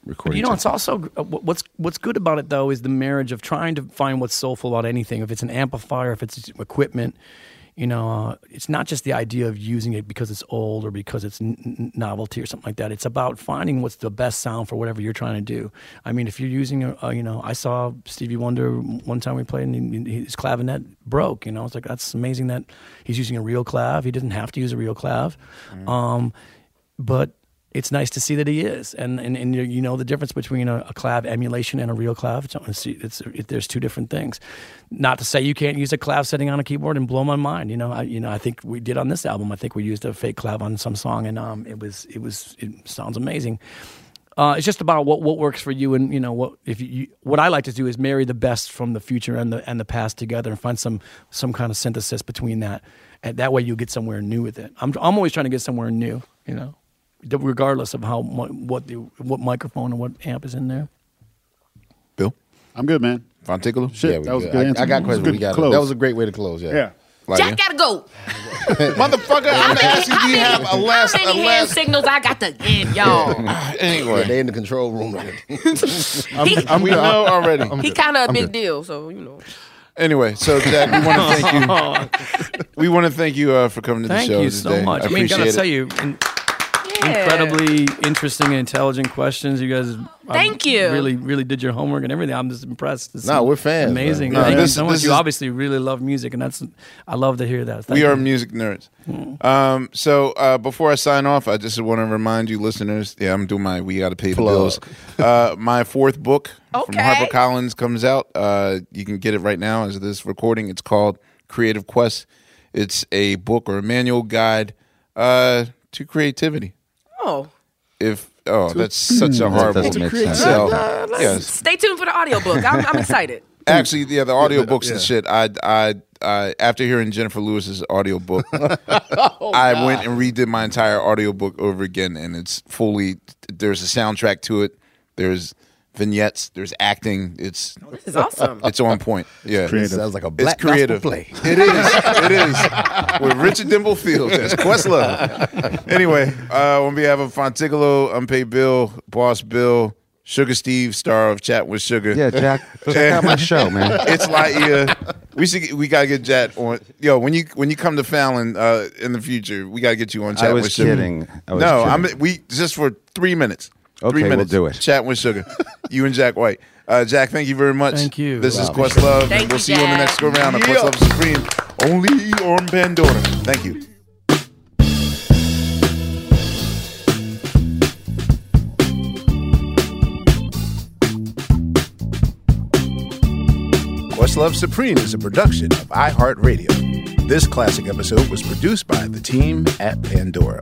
recording. you know, it's also uh, what's what's good about it though is the marriage of trying to find what's soulful about anything. If it's an amplifier, if it's equipment, you know, uh, it's not just the idea of using it because it's old or because it's n- novelty or something like that. It's about finding what's the best sound for whatever you're trying to do. I mean, if you're using a, a you know, I saw Stevie Wonder one time we played and he- his clavinet broke. You know, it's like that's amazing that he's using a real clav. He doesn't have to use a real clav, um, but it's nice to see that he is, and and, and you, know the difference between a, a clav emulation and a real clav. It's, it's, it, there's two different things. Not to say you can't use a clav setting on a keyboard and blow my mind. You know, I you know I think we did on this album. I think we used a fake clav on some song, and um, it was it was it sounds amazing. Uh, it's just about what, what works for you, and you know what if you, what I like to do is marry the best from the future and the and the past together, and find some some kind of synthesis between that, and that way you get somewhere new with it. I'm I'm always trying to get somewhere new, you know, regardless of how what the what microphone and what amp is in there. Bill, I'm good, man. Phontigallo? Shit, Yeah, we that was a good. good I- answer. I got questions. We got it. close. That was a great way to close. Yeah. Yeah. Like, Jack gotta go. [laughs] Motherfucker, I'm asking do you have a last How a many hand last signals I got to give y'all? [laughs] anyway. they in the control room. [laughs] I'm, we know already. he kind of a big deal, so you know. Anyway, so Jack, we want to thank you. we want to thank you uh, for coming to the show. Thank show you today. so much. I I, mean, appreciate gotta it. tell you, in- incredibly interesting and intelligent questions. You guys, I Thank you. Really, really did your homework and everything. I'm just impressed. This No, is we're fans. Amazing. No, Thank this- you so much. You is- obviously really love music, and that's I love to hear that. Thank we you. are music nerds. Um, so uh, before I sign off, I just want to remind you, listeners. Yeah, I'm doing my. We got to pay the Plug. bills. [laughs] Uh, my fourth book from Okay. HarperCollins comes out. Uh, you can get it right now as of this recording. It's called Creative Quest. It's a book or a manual guide uh, to creativity. Oh, If oh, that's such a horrible doesn't make sense. sell. uh, let's Yes. stay tuned for the audiobook. I'm, I'm excited. [laughs] Actually, yeah, the audiobooks and shit. I, I, I, after hearing Jennifer Lewis's audiobook, [laughs] I went and redid my entire audiobook over again, and it's fully. There's a soundtrack to it. There's vignettes. There's acting. It's This is awesome. it's on point. Yeah, It sounds like a it's black creative. play. It is. It is. With Richard Dimble Fields as Questlove. Anyway, uh, on behalf of Phontigallo, Unpaid Bill, Boss Bill, Sugar Steve, star of Chat with Sugar. Yeah, Jack, check out my show, man. [laughs] It's like yeah, We should. We gotta get Jack on. Yo, when you when you come to Fallon uh, in the future, we gotta get you on. Chat I was with Sugar. kidding. I was no, kidding. I'm. We just for three minutes. Okay, three we'll do it. Chat with Sugar. [laughs] you and Jack White. Uh, Jack, thank you very much. Thank you. This is Wow. Questlove. Thank and we'll you, see you on the next go round of Yeah. Questlove Supreme. Only on Pandora. Thank you. Questlove Supreme is a production of iHeartRadio. This classic episode was produced by the team at Pandora.